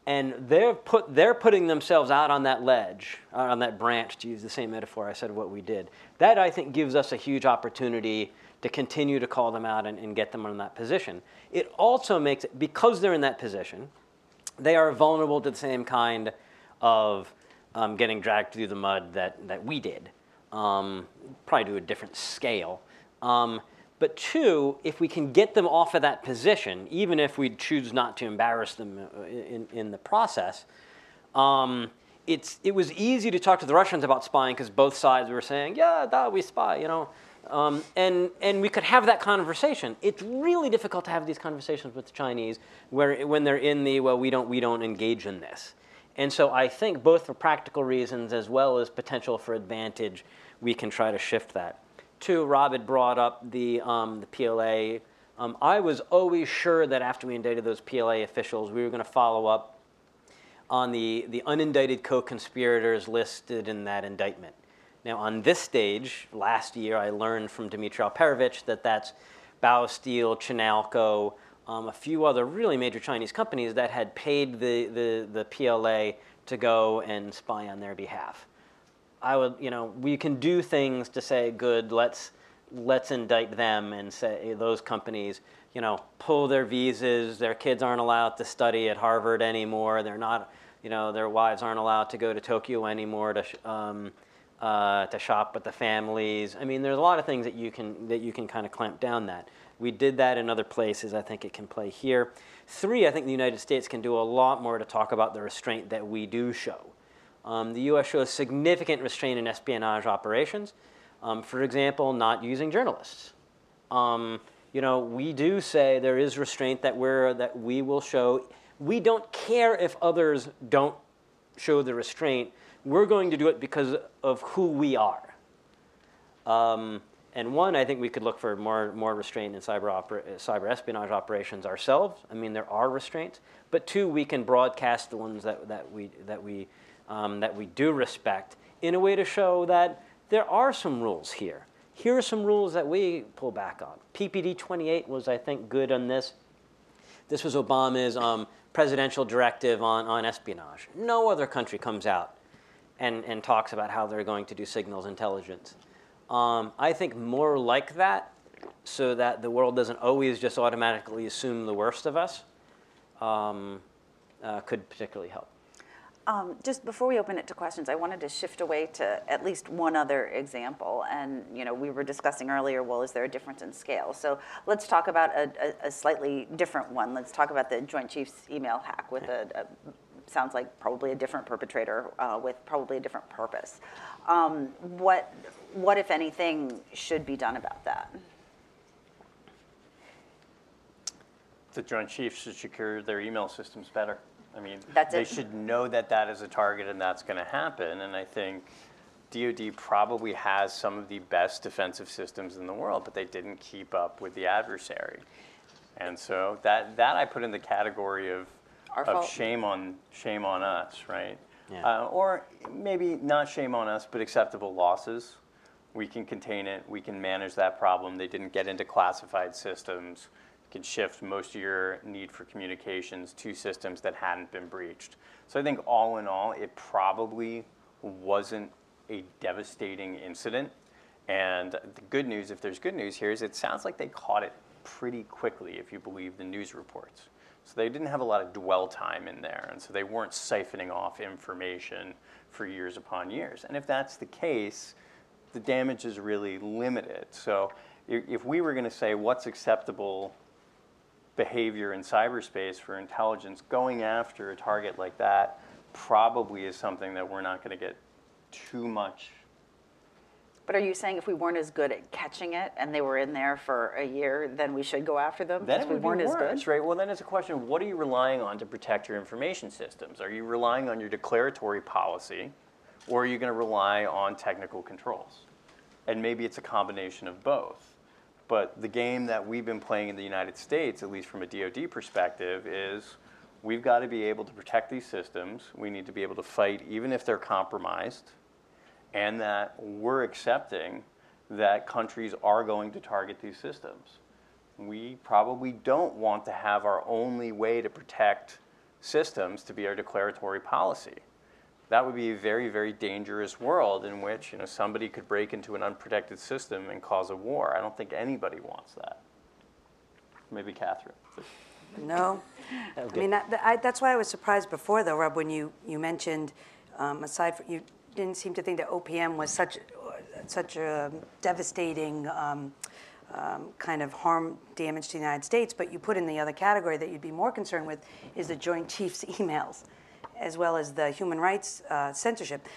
[SPEAKER 4] And they're put they're putting themselves out on that ledge, uh, on that branch, to use the same metaphor I said what we did. That I think gives us a huge opportunity to continue to call them out and, and get them in that position. It also makes it because they're in that position they are vulnerable to the same kind of um, getting dragged through the mud that, that we did, um, probably to a different scale. Um, but two, if we can get them off of that position, even if we choose not to embarrass them uh, in, in the process, um, it's, it was easy to talk to the Russians about spying because both sides were saying, yeah, da, we spy, you know. Um, and, and we could have that conversation. It's really difficult to have these conversations with the Chinese where, when they're in the, well, we don't, we don't engage in this. And so I think both for practical reasons as well as potential for advantage, we can try to shift that. Two, Rob had brought up the, um, the PLA. Um, I was always sure that after we indicted those PLA officials, we were going to follow up on the, the unindicted co-conspirators listed in that indictment. Now, on this stage, last year, I learned from Dmitri Alperovitch that that's Baosteel, Chinalco, um, a few other really major Chinese companies that had paid the, the, the PLA to go and spy on their behalf. I would, you know, we can do things to say, good, let's, let's indict them and say those companies, you know, pull their visas, their kids aren't allowed to study at Harvard anymore, they're not, you know, their wives aren't allowed to go to Tokyo anymore to, um, uh, to shop with the families. I mean, there's a lot of things that you can, that you can kind of clamp down that. We did that in other places. I think it can play here. Three, I think the United States can do a lot more to talk about the restraint that we do show. Um, the U.S. shows significant restraint in espionage operations. Um, for example, not using journalists. Um, you know, we do say there is restraint that we're that we will show. We don't care if others don't show the restraint. We're going to do it because of who we are. Um, and one, I think we could look for more, more restraint in cyber, opera, cyber espionage operations ourselves. I mean, there are restraints. But two, we can broadcast the ones that, that, we, that, we, um, that we do respect in a way to show that there are some rules here. Here are some rules that we pull back on. PPD 28 was, I think, good on this. This was Obama's um, presidential directive on, on espionage. No other country comes out and, and talks about how they're going to do signals intelligence. Um, I think more like that, so that the world doesn't always just automatically assume the worst of us, um, uh, could particularly help.
[SPEAKER 1] Um, just before we open it to questions, I wanted to shift away to at least one other example. And you know, we were discussing earlier. Well, is there a difference in scale? So let's talk about a, a, a slightly different one. Let's talk about the Joint Chiefs email hack with a, a sounds like probably a different perpetrator uh, with probably a different purpose. Um, what, what, if anything, should be done about that?
[SPEAKER 3] The Joint Chiefs should secure their email systems better. I mean,
[SPEAKER 1] That's
[SPEAKER 3] they
[SPEAKER 1] it?
[SPEAKER 3] should know that that is a target and that's going to happen. And I think DoD probably has some of the best defensive systems in the world, but they didn't keep up with the adversary. And so that that I put in the category of
[SPEAKER 1] Our
[SPEAKER 3] of
[SPEAKER 1] fault.
[SPEAKER 3] shame on shame on us, right?
[SPEAKER 4] Yeah.
[SPEAKER 3] Uh, or maybe not shame on us, but acceptable losses. We can contain it. We can manage that problem. They didn't get into classified systems. Can shift most of your need for communications to systems that hadn't been breached. So I think all in all, it probably wasn't a devastating incident. And the good news, if there's good news here, is it sounds like they caught it pretty quickly, if you believe the news reports. So they didn't have a lot of dwell time in there, and so they weren't siphoning off information for years upon years. And if that's the case, the damage is really limited. So if we were going to say what's acceptable behavior in cyberspace for intelligence, going after a target like that probably is something that we're not going to get too much
[SPEAKER 1] But are you saying if we weren't as good at catching it and they were in there for a year, then we should go after them
[SPEAKER 3] Then
[SPEAKER 1] we weren't
[SPEAKER 3] be
[SPEAKER 1] as
[SPEAKER 3] worse,
[SPEAKER 1] good?
[SPEAKER 3] right? Well, then it's a question of what are you relying on to protect your information systems? Are you relying on your declaratory policy, or are you going to rely on technical controls? And maybe it's a combination of both. But the game that we've been playing in the United States, at least from a DoD perspective, is we've got to be able to protect these systems. We need to be able to fight even if they're compromised and that we're accepting that countries are going to target these systems. We probably don't want to have our only way to protect systems to be our declaratory policy. That would be a very, very dangerous world in which you know, somebody could break into an unprotected system and cause a war. I don't think anybody wants that. Maybe Catherine.
[SPEAKER 2] No. I mean, that, that- I, that's why I was surprised before, though, Rob, when you, you mentioned, um, aside from, you didn't seem to think that OPM was such, such a devastating um, um, kind of harm, damage to the United States, but you put in the other category that you'd be more concerned with is the Joint Chiefs emails, as well as the human rights uh, censorship.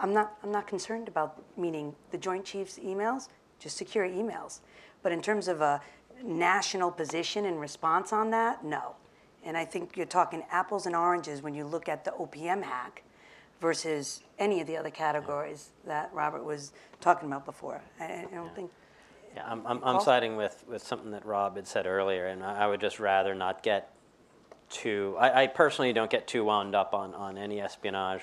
[SPEAKER 2] I'm not, I'm not concerned about, meaning the Joint Chiefs emails, just secure emails. But in terms of a national position and response on that, no. And I think you're talking apples and oranges when you look at the OPM hack versus any of the other categories that Robert was talking about before. I, I don't think,
[SPEAKER 4] Yeah, I'm, I'm, I'm siding with, with something that Rob had said earlier, and I I would just rather not get too. I, I personally don't get too wound up on, on any espionage.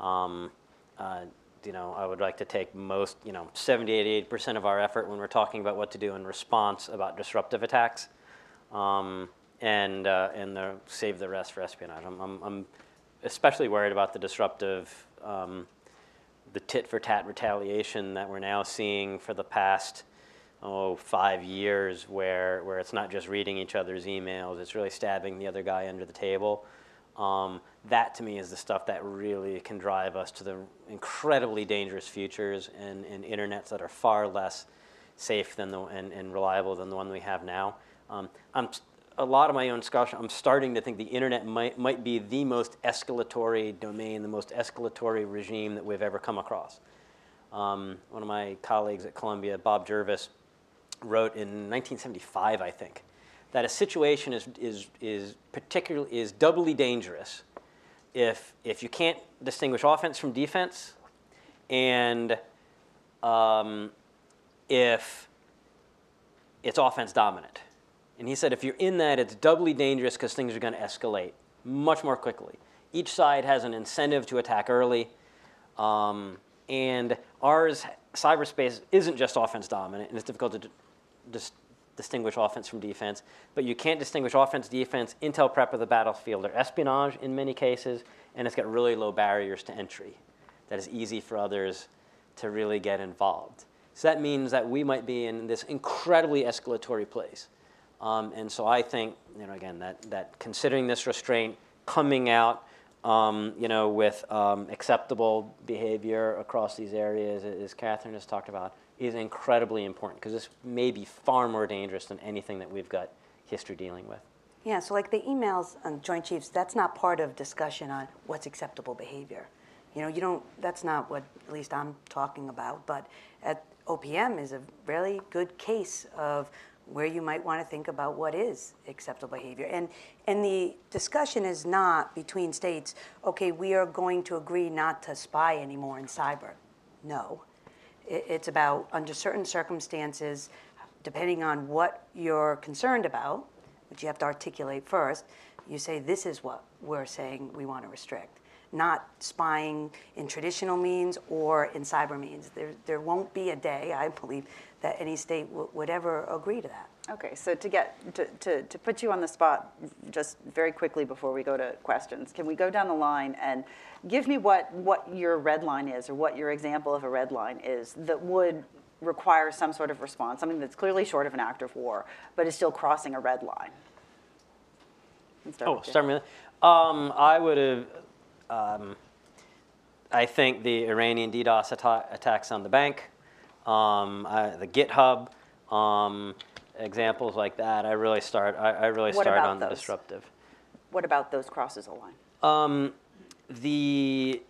[SPEAKER 4] Um, uh, you know, I would like to take most, you know, 70, 88 percent of our effort when we're talking about what to do in response about disruptive attacks, um, and uh, and the, save the rest for espionage. I'm, I'm, I'm especially worried about the disruptive, um, the tit for tat retaliation that we're now seeing for the past oh, five years where, where it's not just reading each other's emails, it's really stabbing the other guy under the table. Um, that to me is the stuff that really can drive us to the incredibly dangerous futures and, and internets that are far less safe than the, and, and reliable than the one we have now. Um, I'm, a lot of my own scholarship, I'm starting to think the internet might, might be the most escalatory domain, the most escalatory regime that we've ever come across. Um, one of my colleagues at Columbia, Bob Jervis, wrote in 1975, I think, that a situation is, is, is particularly is doubly dangerous if, if you can't distinguish offense from defense and um, if it's offense dominant. And he said if you're in that, it's doubly dangerous because things are going to escalate much more quickly. Each side has an incentive to attack early. Um, and ours, cyberspace, isn't just offense dominant, and it's difficult to dis- distinguish offense from defense. But you can't distinguish offense, defense, intel prep of the battlefield, or espionage in many cases, and it's got really low barriers to entry that is easy for others to really get involved. So that means that we might be in this incredibly escalatory place. Um, and so I think, you know, again, that, that considering this restraint, coming out, um, you know, with um, acceptable behavior across these areas, as Catherine has talked about, is incredibly important because this may be far more dangerous than anything that we've got history dealing with.
[SPEAKER 2] Yeah, so like the emails on Joint Chiefs, that's not part of discussion on what's acceptable behavior. You know, you don't, that's not what at least I'm talking about, but at OPM is a really good case of where you might want to think about what is acceptable behavior. And, and the discussion is not between states, okay, we are going to agree not to spy anymore in cyber. No. It, it's about, under certain circumstances, depending on what you're concerned about, which you have to articulate first, you say, this is what we're saying we want to restrict. Not spying in traditional means or in cyber means. There, there won't be a day, I believe, that any state w- would ever agree to that.
[SPEAKER 1] Okay, so to get, to, to, to put you on the spot, just very quickly before we go to questions, can we go down the line and give me what, what your red line is, or what your example of a red line is that would require some sort of response, something that's clearly short of an act of war, but is still crossing a red line? Start
[SPEAKER 4] Oh, start with um, I would have. Um, I think the Iranian DDoS atta- attacks on the bank, um, uh, the GitHub, um, examples like that. I really start. I, I really
[SPEAKER 1] What
[SPEAKER 4] start
[SPEAKER 1] about
[SPEAKER 4] on the
[SPEAKER 1] those?
[SPEAKER 4] disruptive.
[SPEAKER 1] What about those crosses a line?
[SPEAKER 4] Um, the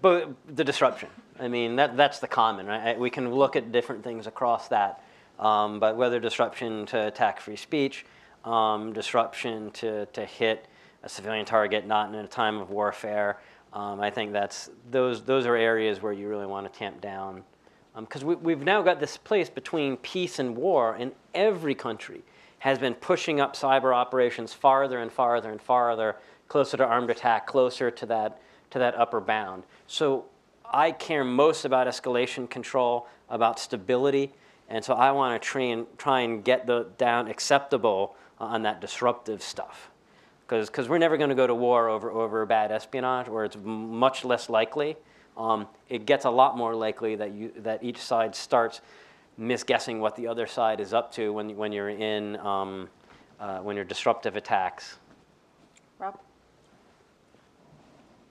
[SPEAKER 4] but the disruption. I mean, that that's the common, right? We can look at different things across that, um, but whether disruption to attack free speech, um, disruption to to hit a civilian target not in a time of warfare, um, I think that's those those are areas where you really want to tamp down, Um, because we, we've now got this place between peace and war, and every country has been pushing up cyber operations farther and farther and farther, closer to armed attack, closer to that to that upper bound. So I care most about escalation control, about stability, and so I want to try and try and get the down acceptable on that disruptive stuff, because we're never going to go to war over over bad espionage, or it's much less likely. Um, it gets a lot more likely that you that each side starts misguessing what the other side is up to when when you're in um, uh, when you're disruptive attacks.
[SPEAKER 1] Rob?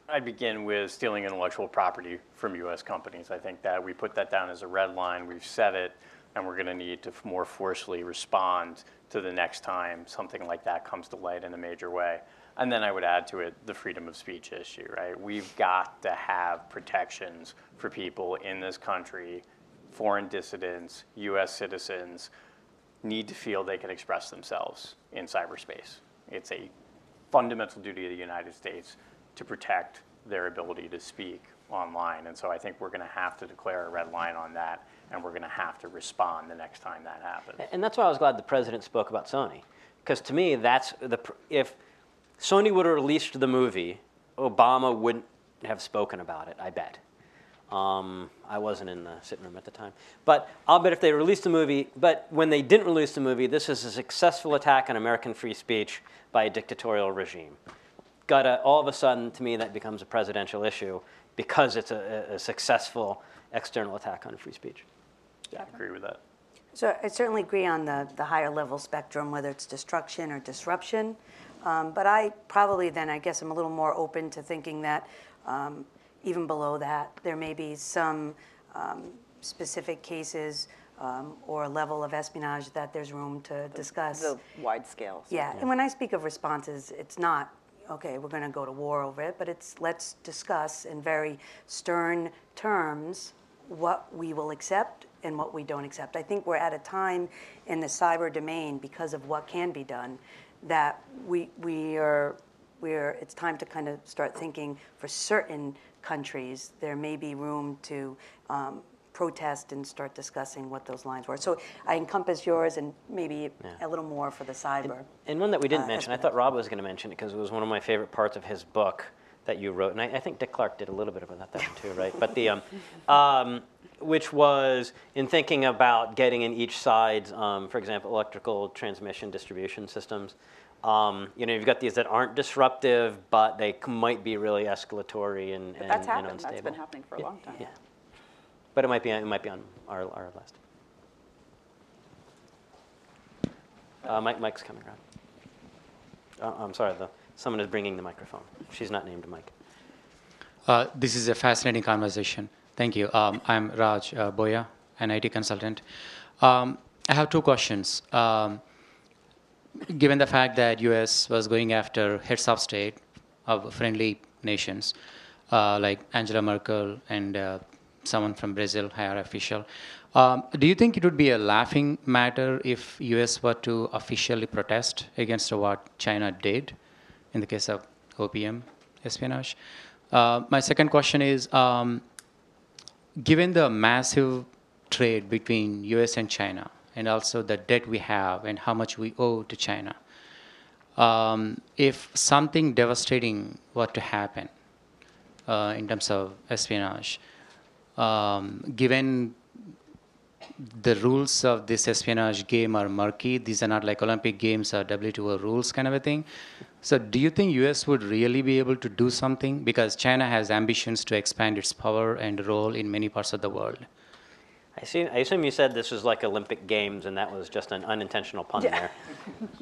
[SPEAKER 3] I'd begin with stealing intellectual property from U.S. companies. I think that we put that down as a red line, we've set it, and we're going to need to more forcefully respond to the next time something like that comes to light in a major way. And then I would add to it the freedom of speech issue, right? We've got to have protections for people in this country, foreign dissidents, U.S. citizens, need to feel they can express themselves in cyberspace. It's a fundamental duty of the United States to protect their ability to speak online. And so I think we're going to have to declare a red line on that, and we're going to have to respond the next time that happens.
[SPEAKER 4] And that's why I was glad the president spoke about Sony, because to me, that's the if Sony would have released the movie, Obama wouldn't have spoken about it, I bet. Um, I wasn't in the sitting room at the time. But I'll bet if they released the movie, but when they didn't release the movie, this is a successful attack on American free speech by a dictatorial regime. Got a, all of a sudden, to me, that becomes a presidential issue because it's a, a successful external attack on free speech.
[SPEAKER 3] Yeah, I agree with that.
[SPEAKER 2] So I certainly agree on the, the higher level spectrum, whether it's destruction or disruption. Um, but I probably then, I guess I'm a little more open to thinking that um, even below that, there may be some um, specific cases um, or level of espionage that there's room to discuss.
[SPEAKER 1] The wide scale.
[SPEAKER 2] Yeah, and when I speak of responses, it's not, okay, we're going to go to war over it, but it's let's discuss in very stern terms what we will accept and what we don't accept. I think we're at a time in the cyber domain because of what can be done that we, we are, we're, it's time to kind of start thinking for certain countries, there may be room to um, protest and start discussing what those lines were. So I encompass yours and maybe a little more for the cyber.
[SPEAKER 4] And one that we didn't
[SPEAKER 2] Uh,
[SPEAKER 4] mention, I thought Rob was going to mention it because it was one of my favorite parts of his book that you wrote, and I, I think Dick Clarke did a little bit about that, that one too, right? But the, um, um, which was in thinking about getting in each side's, um, for example, electrical transmission distribution systems. Um, you know, you've got these that aren't disruptive, but they c- might be really escalatory and, and,
[SPEAKER 1] That's
[SPEAKER 4] and
[SPEAKER 1] happened,
[SPEAKER 4] unstable.
[SPEAKER 1] that's been happening for a long time.
[SPEAKER 4] Yeah. But it might be, it might be on our, our list. Uh, Mike, Mike's coming around. Uh, I'm sorry, the, someone is bringing the microphone. She's not named Mike.
[SPEAKER 5] Uh, this is a fascinating conversation. Thank you. Um, I'm Raj uh, Boya, an IT consultant. Um, I have two questions. Um, given the fact that U.S. was going after heads of state of friendly nations, uh, like Angela Merkel and uh, someone from Brazil, higher official, um, do you think it would be a laughing matter if U.S. were to officially protest against what China did in the case of OPM espionage? Uh, my second question is, um, given the massive trade between US and China, and also the debt we have and how much we owe to China, um, if something devastating were to happen uh, in terms of espionage, um, given the rules of this espionage game are murky. These are not like Olympic Games or WTO rules kind of a thing. So, do you think US would really be able to do something because China has ambitions to expand its power and role in many parts of the world?
[SPEAKER 4] I, see, I assume you said this was like Olympic Games, and that was just an unintentional pun
[SPEAKER 1] Yeah.
[SPEAKER 4] there.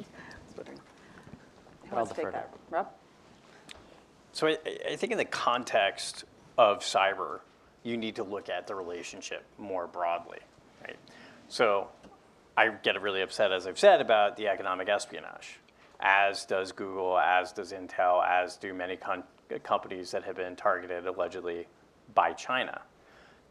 [SPEAKER 1] Who
[SPEAKER 4] I'll defer
[SPEAKER 1] take that? Rob?
[SPEAKER 3] So I, I think in the context of cyber, you need to look at the relationship more broadly, right? So I get really upset, as I've said, about the economic espionage, as does Google, as does Intel, as do many con- companies that have been targeted allegedly by China.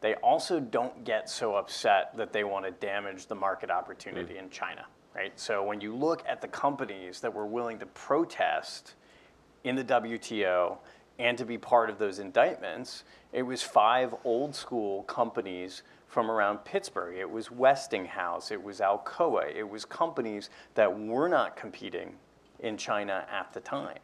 [SPEAKER 3] They also don't get so upset that they want to damage the market opportunity mm. in China, right? So when you look at the companies that were willing to protest in the WTO and to be part of those indictments, it was five old school companies from around Pittsburgh. It was Westinghouse, it was Alcoa, it was companies that were not competing in China at the time.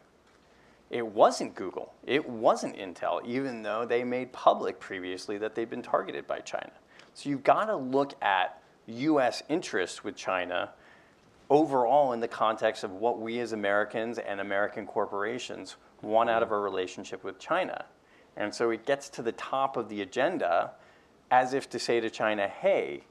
[SPEAKER 3] It wasn't Google, it wasn't Intel, even though they made public previously that they'd been targeted by China. So you've got to look at US interests with China overall in the context of what we as Americans and American corporations want out of our relationship with China. And so it gets to the top of the agenda as if to say to China, hey,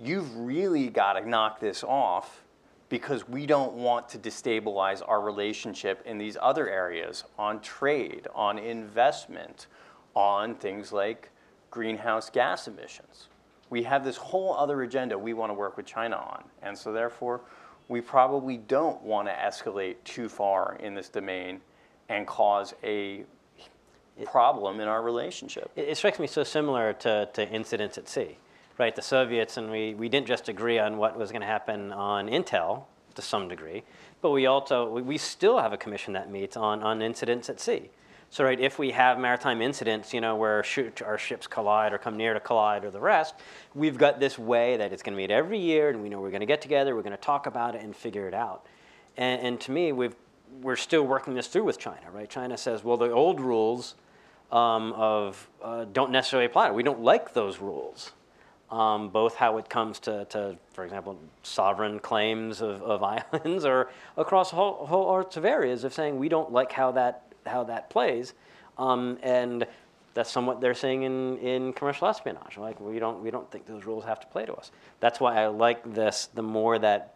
[SPEAKER 3] you've really got to knock this off because we don't want to destabilize our relationship in these other areas on trade, on investment, on things like greenhouse gas emissions. We have this whole other agenda we want to work with China on. And so, therefore, we probably don't want to escalate too far in this domain and cause a problem in our relationship.
[SPEAKER 4] It, it strikes me so similar to, to incidents at sea, right? The Soviets and we, we didn't just agree on what was going to happen on Intel to some degree, but we also we, we still have a commission that meets on, on incidents at sea. So, right, if we have maritime incidents, you know, where shoot, our ships collide or come near to collide or the rest, we've got this way that it's going to meet every year, and we know we're going to get together, we're going to talk about it and figure it out. And, and to me, we've we're still working this through with China, right? China says, well, the old rules um, of uh, don't necessarily apply. We don't like those rules. Um, both how it comes to, to, for example, sovereign claims of, of islands, or across whole, whole sorts of areas of saying we don't like how that how that plays, um, and that's somewhat they're saying in, in commercial espionage. Like we don't we don't think those rules have to play to us. That's why I like this. The more that,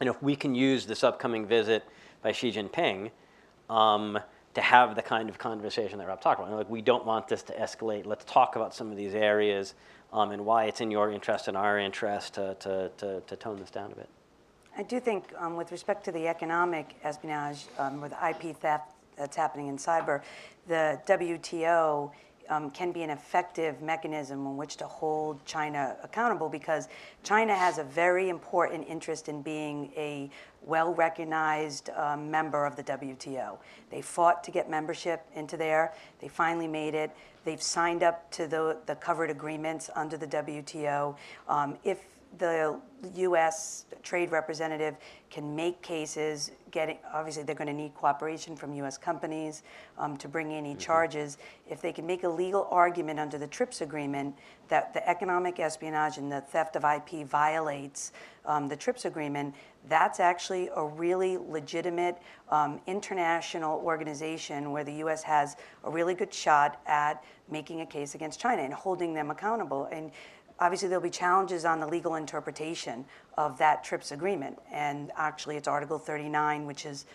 [SPEAKER 4] you know, if we can use this upcoming visit by Xi Jinping. To have the kind of conversation that Rob talked about. Like, we don't want this to escalate. Let's talk about some of these areas um, and why it's in your interest and our interest to, to, to, to tone this down a bit.
[SPEAKER 2] I do think, um, with respect to the economic espionage um, or the IP theft that's happening in cyber, the WTO um, can be an effective mechanism in which to hold China accountable because China has a very important interest in being a well recognized um, member of the WTO. They fought to get membership into there, they finally made it. They've signed up to the, the covered agreements under the WTO. Um, if the U.S. trade representative can make cases. Getting obviously, they're going to need cooperation from U.S. companies um, to bring any mm-hmm. charges. If they can make a legal argument under the TRIPS agreement that the economic espionage and the theft of IP violates um, the TRIPS agreement, that's actually a really legitimate um, international organization where the U.S. has a really good shot at making a case against China and holding them accountable. And Obviously, there'll be challenges on the legal interpretation of that TRIPS agreement. And actually, it's Article 39, which is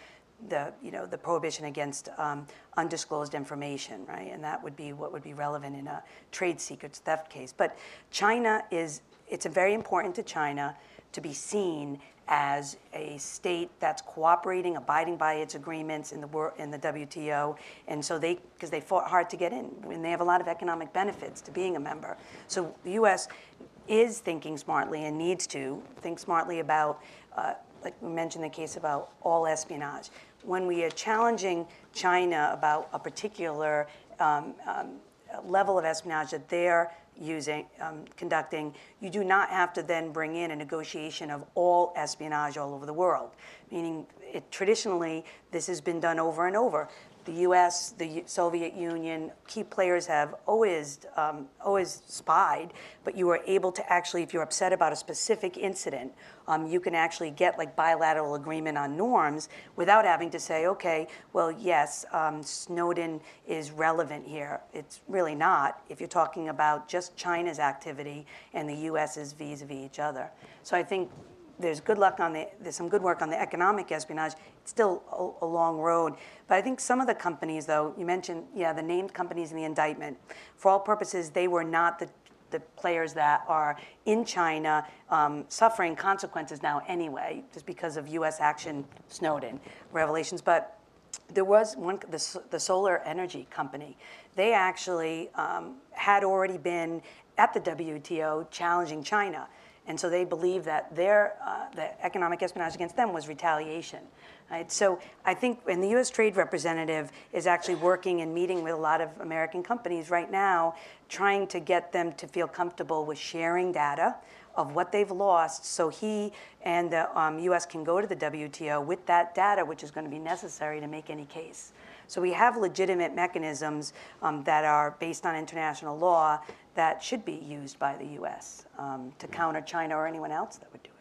[SPEAKER 2] the, you know, the prohibition against um, undisclosed information, right? And that would be what would be relevant in a trade secrets theft case. But China is, it's very important to China to be seen as a state that's cooperating, abiding by its agreements in the in the WTO, and so they because they fought hard to get in, and they have a lot of economic benefits to being a member. So the U.S. is thinking smartly and needs to think smartly about, uh, like we mentioned, the case about all espionage. When we are challenging China about a particular um, um, level of espionage that they're using, um, conducting, you do not have to then bring in a negotiation of all espionage all over the world. Meaning, it, traditionally, this has been done over and over the U.S., the Soviet Union, key players have always um, always spied, but you were able to actually, if you're upset about a specific incident, um, you can actually get like bilateral agreement on norms without having to say, okay, well, yes, um, Snowden is relevant here. It's really not if you're talking about just China's activity and the U.S.'s vis-a-vis each other. So I think there's good luck on the, there's some good work on the economic espionage. Still a, a, long road. But I think some of the companies, though, you mentioned, yeah, the named companies in the indictment, for all purposes, they were not the, the players that are in China um, suffering consequences now anyway, just because of U.S. action, Snowden revelations. But there was one, the, the solar energy company. They actually um, had already been at the WTO challenging China and so they believe that their uh, the economic espionage against them was retaliation. Right? So I think, and the U.S. Trade Representative is actually working and meeting with a lot of American companies right now, trying to get them to feel comfortable with sharing data of what they've lost, so he and the um, U.S. can go to the WTO with that data, which is going to be necessary to make any case. So we have legitimate mechanisms um, that are based on international law that should be used by the U.S. Um, to counter China or anyone else that would do it.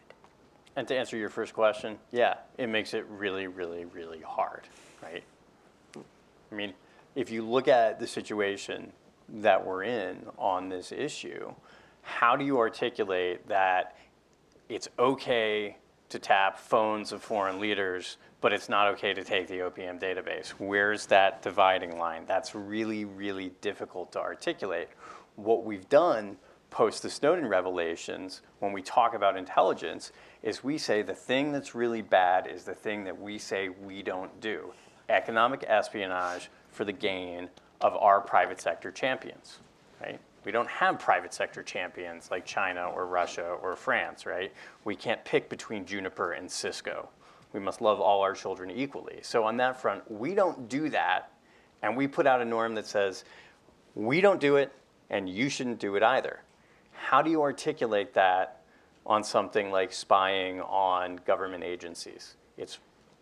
[SPEAKER 3] And to answer your first question, yeah, it makes it really, really, really hard, right? I mean, if you look at the situation that we're in on this issue, how do you articulate that it's okay to tap phones of foreign leaders, but it's not okay to take the OPM database? Where's that dividing line? That's really, really difficult to articulate what we've done post the Snowden revelations, when we talk about intelligence, is we say the thing that's really bad is the thing that we say we don't do economic espionage for the gain of our private sector champions, right? We don't have private sector champions like China or Russia or France, right? We can't pick between Juniper and Cisco. We must love all our children equally. So, on that front, we don't do that, and we put out a norm that says we don't do it, and you shouldn't do it either. How do you articulate that on something like spying on government agencies? It's,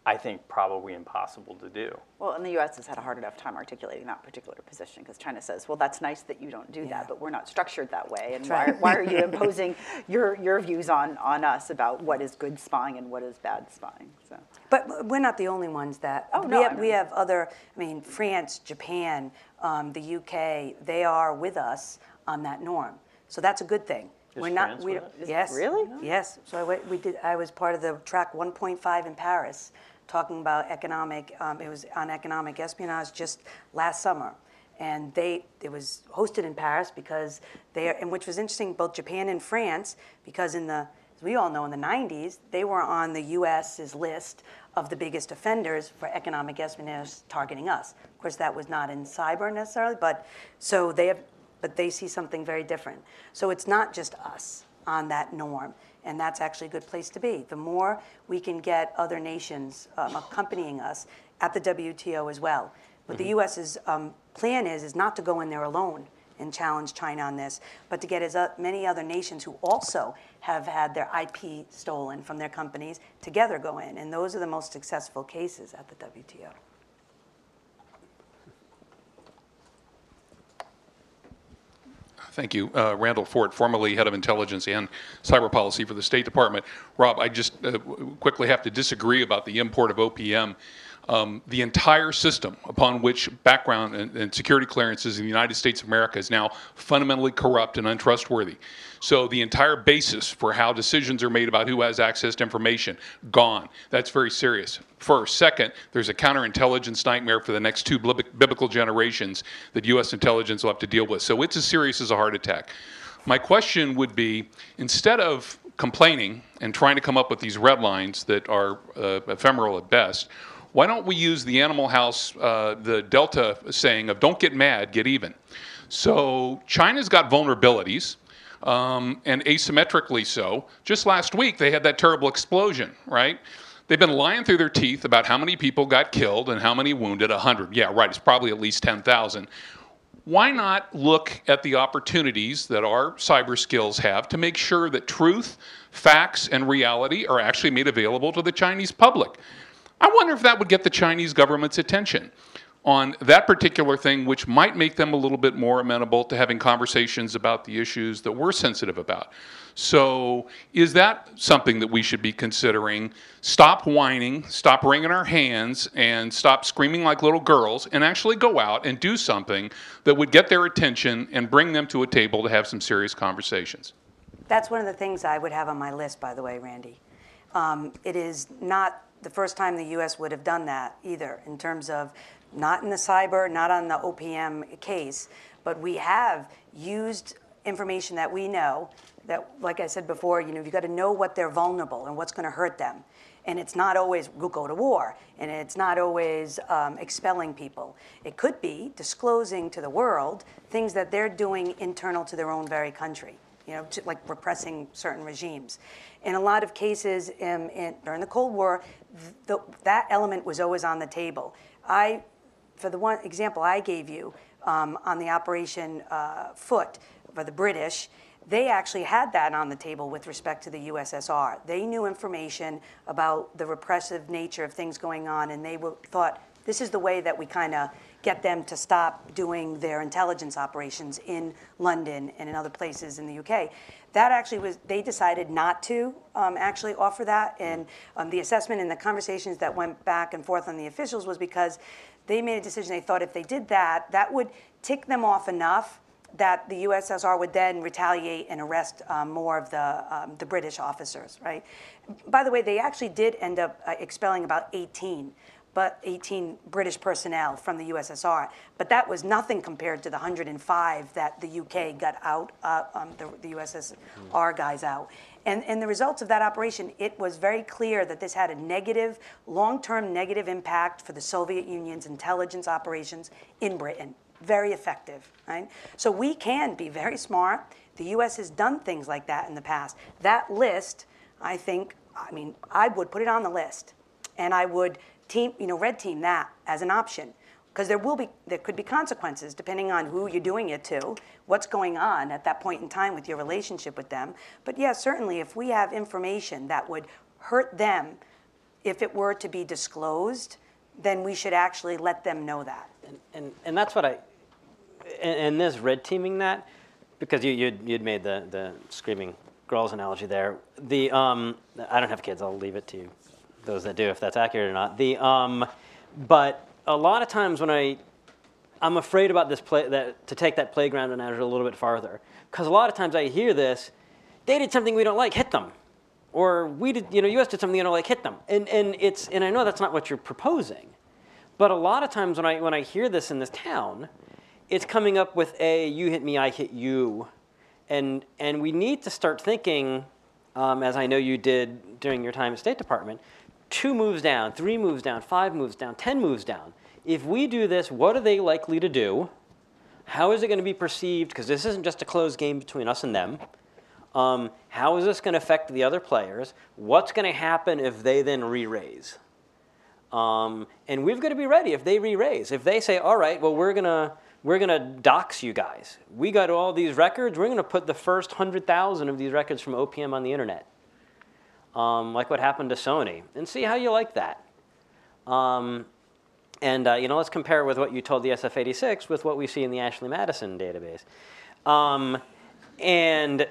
[SPEAKER 3] I think, probably impossible to do.
[SPEAKER 1] Well, and the U.S. has had a hard enough time articulating that particular position because China says, well, that's nice that you don't do
[SPEAKER 2] Yeah.
[SPEAKER 1] that, but we're not structured that way. And why, why are you imposing your, your views on, on us about what is good spying and what is bad spying? So,
[SPEAKER 2] But we're not the only ones that.
[SPEAKER 1] Oh,
[SPEAKER 2] we
[SPEAKER 1] no,
[SPEAKER 2] have,
[SPEAKER 1] I
[SPEAKER 2] we have other. I mean, France, Japan, um, the UK. They are with us on that norm, so that's a good thing.
[SPEAKER 4] Is
[SPEAKER 2] we're not.
[SPEAKER 4] France
[SPEAKER 2] we
[SPEAKER 4] with
[SPEAKER 2] don't-? Yes.
[SPEAKER 1] really?
[SPEAKER 2] Yes. So I, went- we did. I was part of the track 1.5 in Paris, talking about economic. Um, it was on economic espionage just last summer. And they, it was hosted in Paris because they, and which was interesting, both Japan and France, because in the, as we all know, in the 90s, they were on the US's list of the biggest offenders for economic espionage targeting us. Of course, that was not in cyber necessarily, but so they have, but they see something very different. So it's not just us on that norm, and that's actually a good place to be. The more we can get other nations um, accompanying us at the WTO as well. What the U.S.'s um, plan is is not to go in there alone and challenge China on this, but to get as uh, many other nations who also have had their IP stolen from their companies together go in, and those are the most successful cases at the WTO.
[SPEAKER 6] Thank you. Uh, Randall Fort, formerly head of intelligence and cyber policy for the State Department. Rob, I just uh, quickly have to disagree about the import of OPM. Um, the entire system upon which background and, and security clearances in the United States of America is now fundamentally corrupt and untrustworthy. So the entire basis for how decisions are made about who has access to information gone. That's very serious. First, second, there's a counterintelligence nightmare for the next two biblical generations that U.S. intelligence will have to deal with. So it's as serious as a heart attack. My question would be instead of complaining and trying to come up with these red lines that are uh, ephemeral at best, why don't we use the Animal House, uh, the Delta saying of don't get mad, get even? So China's got vulnerabilities. Um, and asymmetrically so. Just last week, they had that terrible explosion, right? They've been lying through their teeth about how many people got killed and how many wounded. 100. Yeah, right. It's probably at least 10,000 why not look at the opportunities that our cyber skills have to make sure that truth, facts, and reality are actually made available to the Chinese public? I wonder if that would get the Chinese government's attention on that particular thing, which might make them a little bit more amenable to having conversations about the issues that we're sensitive about. So, is that something that we should be considering? Stop whining, stop wringing our hands, and stop screaming like little girls, and actually go out and do something that would get their attention and bring them to a table to have some serious conversations.
[SPEAKER 2] That's one of the things I would have on my list, by the way, Randy. Um, it is not the first time the U.S. would have done that either, in terms of not in the cyber, not on the OPM case, but we have used information that we know that, like I said before, you know, you've got to know what they're vulnerable and what's going to hurt them. And it's not always we'll go to war, and it's not always um, expelling people. It could be disclosing to the world things that they're doing internal to their own very country you know, to, like repressing certain regimes. In a lot of cases in, in, during the Cold War, th- that element was always on the table. I, for the one example I gave you um, on the Operation uh, Foot for the British, they actually had that on the table with respect to the USSR. They knew information about the repressive nature of things going on, and they were, thought this is the way that we kind of get them to stop doing their intelligence operations in London and in other places in the UK. That actually was, they decided not to um, actually offer that. And um, the assessment and the conversations that went back and forth on the officials was because they made a decision. They thought if they did that, that would tick them off enough that the USSR would then retaliate and arrest um, more of the, um, the British officers, right? By the way, they actually did end up uh, expelling about 18 but 18 British personnel from the USSR. But that was nothing compared to the 105 that the UK got out, uh, um, the, the USSR guys out. And, and the results of that operation, it was very clear that this had a negative, long term negative impact for the Soviet Union's intelligence operations in Britain. Very effective, right? So we can be very smart. The US has done things like that in the past. That list, I think, I mean, I would put it on the list. And I would team, you know, red team that as an option because there will be there could be consequences depending on who you're doing it to, what's going on at that point in time with your relationship with them. But yeah, certainly if we have information that would hurt them if it were to be disclosed, then we should actually let them know that.
[SPEAKER 4] and, and that's what I, and, and this red teaming that, because you, you'd, you'd made the, the screaming girls analogy there. The, um, I don't have kids, I'll leave it to you, those that do, if that's accurate or not. The, um, but a lot of times when I, I'm afraid about this play, that, to take that playground analogy a little bit farther. Because a lot of times I hear this, they did something we don't like, hit them. Or we did, you know, US did something you don't like, hit them. And, and it's, and I know that's not what you're proposing. But a lot of times when I, when I hear this in this town, it's coming up with a you hit me, I hit you. And, and we need to start thinking, um, as I know you did during your time at State Department, two moves down, three moves down, five moves down, 10 moves down. If we do this, what are they likely to do? How is it going to be perceived? Because this isn't just a closed game between us and them. Um, how is this going to affect the other players? What's going to happen if they then re raise? Um, and we've got to be ready if they re-raise. If they say, all right, well, we're gonna we're gonna dox you guys. We got all these records. We're gonna put the first hundred thousand of these records from OPM on the internet, um, like what happened to Sony, and see how you like that. Um, and uh, you know, let's compare it with what you told the SF86 with what we see in the Ashley Madison database. Um, and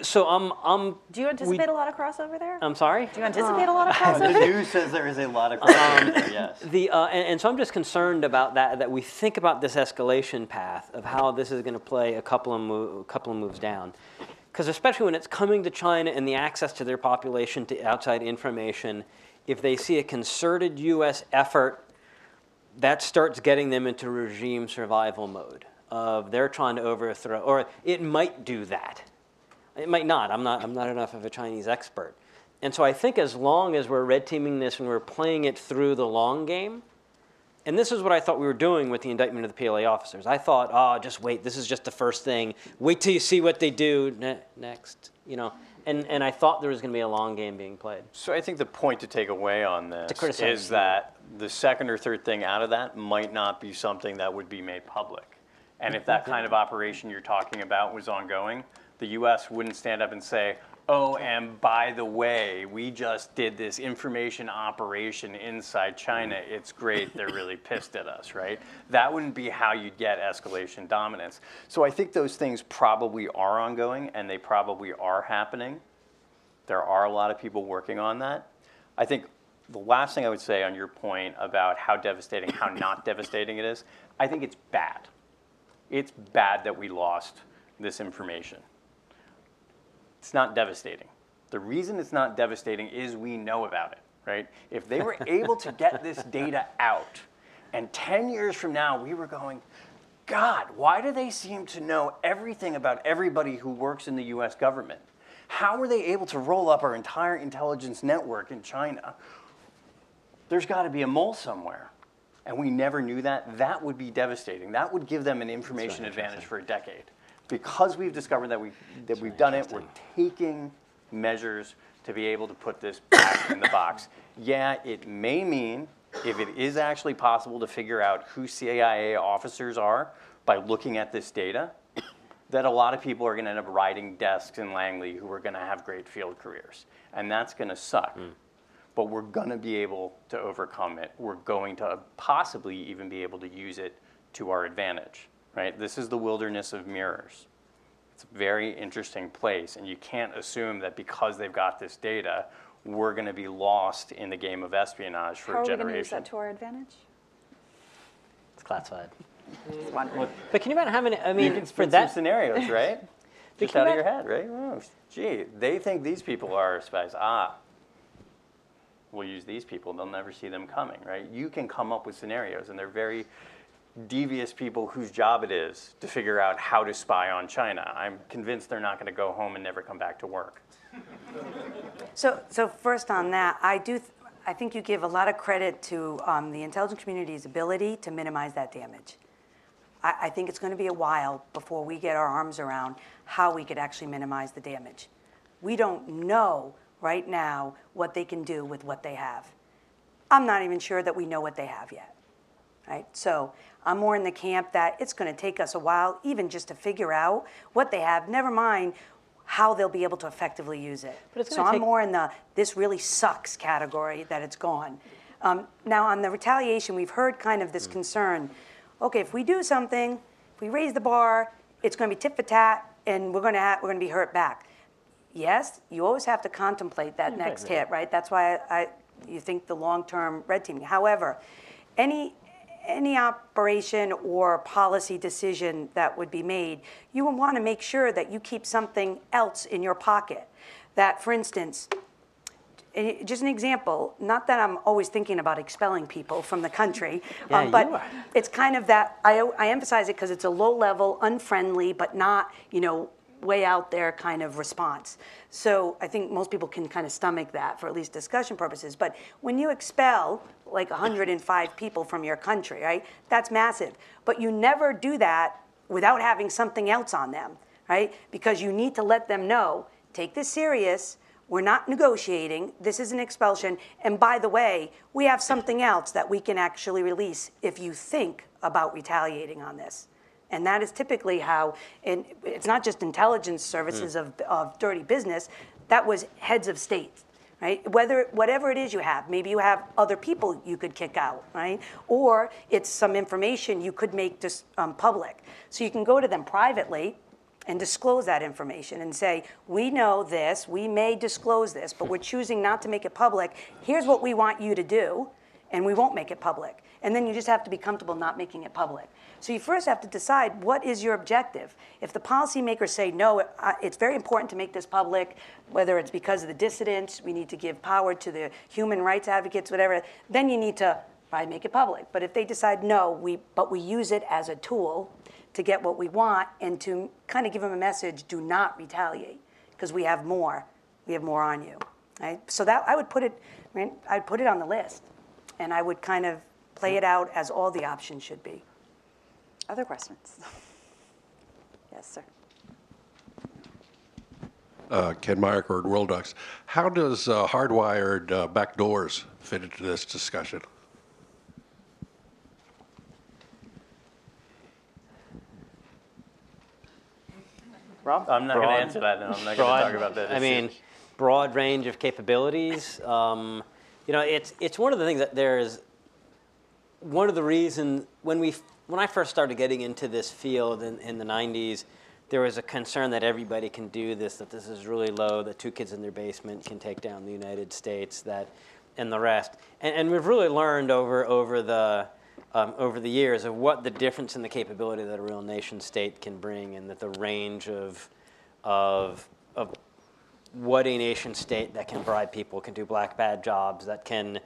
[SPEAKER 4] so I'm, I'm.
[SPEAKER 1] Do you anticipate a lot of crossover there?
[SPEAKER 4] I'm sorry.
[SPEAKER 1] Do you anticipate a lot of
[SPEAKER 4] Uh,
[SPEAKER 3] The
[SPEAKER 1] crossover?
[SPEAKER 3] news says there is a lot of crossover there, yes.
[SPEAKER 4] The, uh, and, and so I'm just concerned about that, that we think about this escalation path of how this is going to play a couple of, mo- a couple of moves down. Because especially when it's coming to China and the access to their population to outside information, if they see a concerted U.S. effort, that starts getting them into regime survival mode of they're trying to overthrow, or it might do that. It might not. I'm not. I'm not enough of a Chinese expert. And so I think as long as we're red teaming this and we're playing it through the long game, and this is what I thought we were doing with the indictment of the PLA officers. I thought, oh, just wait. This is just the first thing. Wait till you see what they do ne- next. You know. And and I thought there was going to be a long game being played.
[SPEAKER 3] So I think the point to take away on this is that the second or third thing out of that might not be something that would be made public. And if that kind of operation you're talking about was ongoing, the US wouldn't stand up and say, oh, and by the way, we just did this information operation inside China. Mm-hmm. It's great. They're really pissed at us, right? That wouldn't be how you'd get escalation dominance. So I think those things probably are ongoing and they probably are happening. There are a lot of people working on that. I think the last thing I would say on your point about how devastating, how not devastating it is, I think it's bad. It's bad that we lost this information. It's not devastating. The reason it's not devastating is we know about it, right? If they were able to get this data out, and 10 years from now we were going, God, why do they seem to know everything about everybody who works in the US government? How were they able to roll up our entire intelligence network in China? There's got to be a mole somewhere. And we never knew that. That would be devastating. That would give them an information advantage for a decade. Because we've discovered that, we, that we've done it, we're taking measures to be able to put this back in the box. Yeah, it may mean, if it is actually possible to figure out who CIA officers are by looking at this data, that a lot of people are going to end up riding desks in Langley who are going to have great field careers. And that's going to suck. Hmm. But we're going to be able to overcome it. We're going to possibly even be able to use it to our advantage, right? This is the wilderness of mirrors. It's a very interesting place, and you can't assume that because they've got this data, we're going to be lost in the game of espionage for
[SPEAKER 1] How
[SPEAKER 3] a
[SPEAKER 1] are we going to use that to our advantage?
[SPEAKER 4] It's classified.
[SPEAKER 1] Just wondering.
[SPEAKER 4] But can you imagine how many? I
[SPEAKER 3] You
[SPEAKER 4] mean,
[SPEAKER 3] can
[SPEAKER 4] for
[SPEAKER 3] spin some
[SPEAKER 4] that
[SPEAKER 3] scenarios, right? Just
[SPEAKER 4] can
[SPEAKER 3] out of your head, right? Oh, gee, they think these people are spies. Ah, we'll use these people. They'll never see them coming, right? You can come up with scenarios, and they're very devious people whose job it is to figure out how to spy on China. I'm convinced they're not going to go home and never come back to work.
[SPEAKER 2] So, so first on that, I do, th- I think you give a lot of credit to um, the intelligence community's ability to minimize that damage. I, I think it's going to be a while before we get our arms around how we could actually minimize the damage. We don't know right now what they can do with what they have. I'm not even sure that we know what they have yet, right? So I'm more in the camp that it's going to take us a while, even just to figure out what they have. Never mind how they'll be able to effectively use it.
[SPEAKER 4] But it's
[SPEAKER 2] so I'm
[SPEAKER 4] take-
[SPEAKER 2] more in the this really sucks category that it's gone. Um, now on the retaliation, we've heard kind of this
[SPEAKER 4] Mm.
[SPEAKER 2] concern. Okay, if we do something, if we raise the bar, it's going to be tit for tat, and we're going to ha- we're going to be hurt back. Yes, you always have to contemplate that next
[SPEAKER 4] right.
[SPEAKER 2] hit, right? That's why I, you think the long-term red teaming. However, any any operation or policy decision that would be made, you would want to make sure that you keep something else in your pocket. That, for instance, eh, just an example, not that I'm always thinking about expelling people from the country,
[SPEAKER 4] Yeah,
[SPEAKER 2] um, but it's kind of that, I, I emphasize it because it's a low level, unfriendly, but not, you know, way out there kind of response. So I think most people can kind of stomach that for at least discussion purposes. But when you expel like 105 people from your country, right, that's massive. But you never do that without having something else on them, right? Because you need to let them know, take this serious. We're not negotiating. This is an expulsion. And by the way, we have something else that we can actually release if you think about retaliating on this. And that is typically how, and it's not just intelligence services of, of dirty business, that was heads of state, right? Whether, whatever it is you have, maybe you have other people you could kick out, right? Or it's some information you could make just um, public. So you can go to them privately and disclose that information and say, we know this, we may disclose this, but we're choosing not to make it public. Here's what we want you to do, and we won't make it public. And then you just have to be comfortable not making it public. So you first have to decide what is your objective. If the policymakers say, no, it's very important to make this public, whether it's because of the dissidents, we need to give power to the human rights advocates, whatever, then you need to probably make it public. But if they decide, no, we, but we use it as a tool to get what we want and to kind of give them a message, do not retaliate, because we have more, we have more on you, right? So that, I would put it, I mean, I'd put it on the list, and I would kind of play it out as all the options should be.
[SPEAKER 1] Other questions? Yes, sir.
[SPEAKER 7] Uh, Ken Myercord, World Ducks. How does uh, hardwired uh, backdoors fit into this discussion?
[SPEAKER 3] Rob? I'm not going to answer that. No, I'm not going to talk about that.
[SPEAKER 4] I
[SPEAKER 3] issue.
[SPEAKER 4] mean, broad range of capabilities. Um, you know, it's it's one of the things that there's one of the reasons when we when I first started getting into this field in, in the 90s, there was a concern that everybody can do this, that this is really low, that two kids in their basement can take down the United States, that and the rest. And, and we've really learned over over the um, over the years of what the difference in the capability that a real nation state can bring, and that the range of of of what a nation state that can bribe people can do black bad jobs that can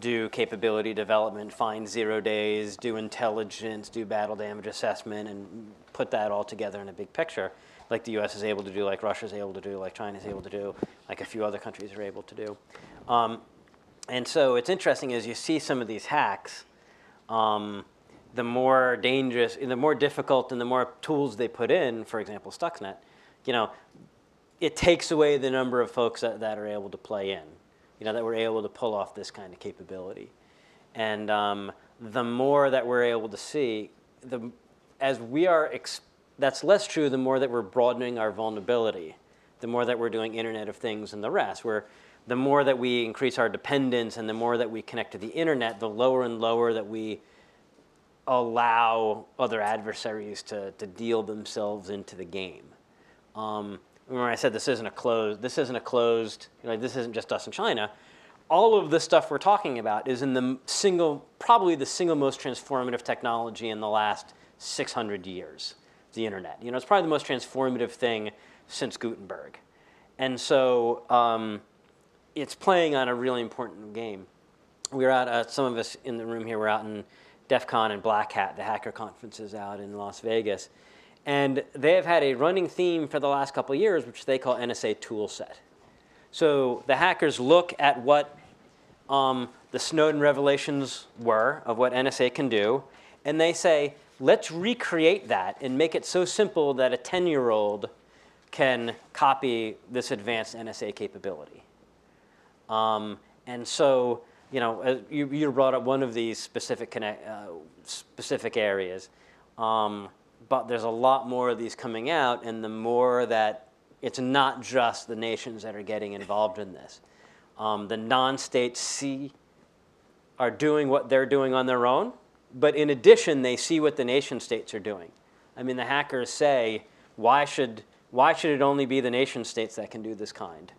[SPEAKER 4] do capability development find zero days do intelligence do battle damage assessment and put that all together in a big picture like the us is able to do like Russia is able to do like China is able to do like a few other countries are able to do. Um, and so it's interesting as you see some of these hacks um, the more dangerous, the more difficult, and the more tools they put in, for example, Stuxnet, you know, it takes away the number of folks that, that are able to play in, you know, that we're able to pull off this kind of capability. And um, the more that we're able to see, the, as we are, that's less true the more that we're broadening our vulnerability, the more that we're doing Internet of Things and the rest. Where the more that we increase our dependence and the more that we connect to the internet, the lower and lower that we allow other adversaries to, to deal themselves into the game. Um, remember, I said this isn't a closed. This isn't a closed. You know, this isn't just us in China. All of the stuff we're talking about is in the single, probably the single most transformative technology in the last 600 years. The internet. You know, it's probably the most transformative thing since Gutenberg, and so um, it's playing on a really important game. We were out. Uh, some of us in the room here were out in DEF CON and Black Hat, the hacker conferences out in Las Vegas. And they have had a running theme for the last couple years, which they call NSA Toolset. So the hackers look at what um, the Snowden revelations were of what NSA can do, and they say, let's recreate that and make it so simple that a 10 year old can copy this advanced NSA capability. Um, and so, you know, uh, you, you brought up one of these specific connect, uh, specific areas, um, but there's a lot more of these coming out, and the more that It's not just the nations that are getting involved in this. Um, the non-states see are doing what they're doing on their own, but in addition, they see what the nation states are doing. I mean, the hackers say, why should, why should it only be the nation states that can do this kind?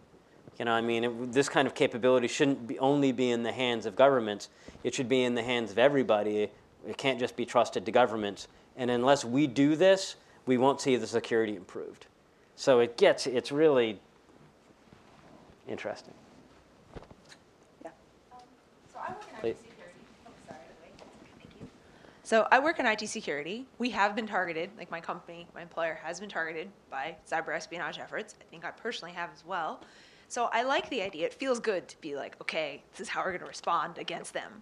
[SPEAKER 4] You know, I mean, it, this kind of capability shouldn't be, only be in the hands of governments. It should be in the hands of everybody. It can't just be trusted to governments. And unless we do this, we won't see the security improved. So it gets, it's really interesting.
[SPEAKER 1] Yeah.
[SPEAKER 8] So I work in IT security. Oh, sorry, wait. Thank you. So I work in IT security. We have been targeted, like my company, my employer has been targeted by cyber espionage efforts. I think I personally have as well. So I like the idea. It feels good to be like, okay, this is how we're going to respond against them.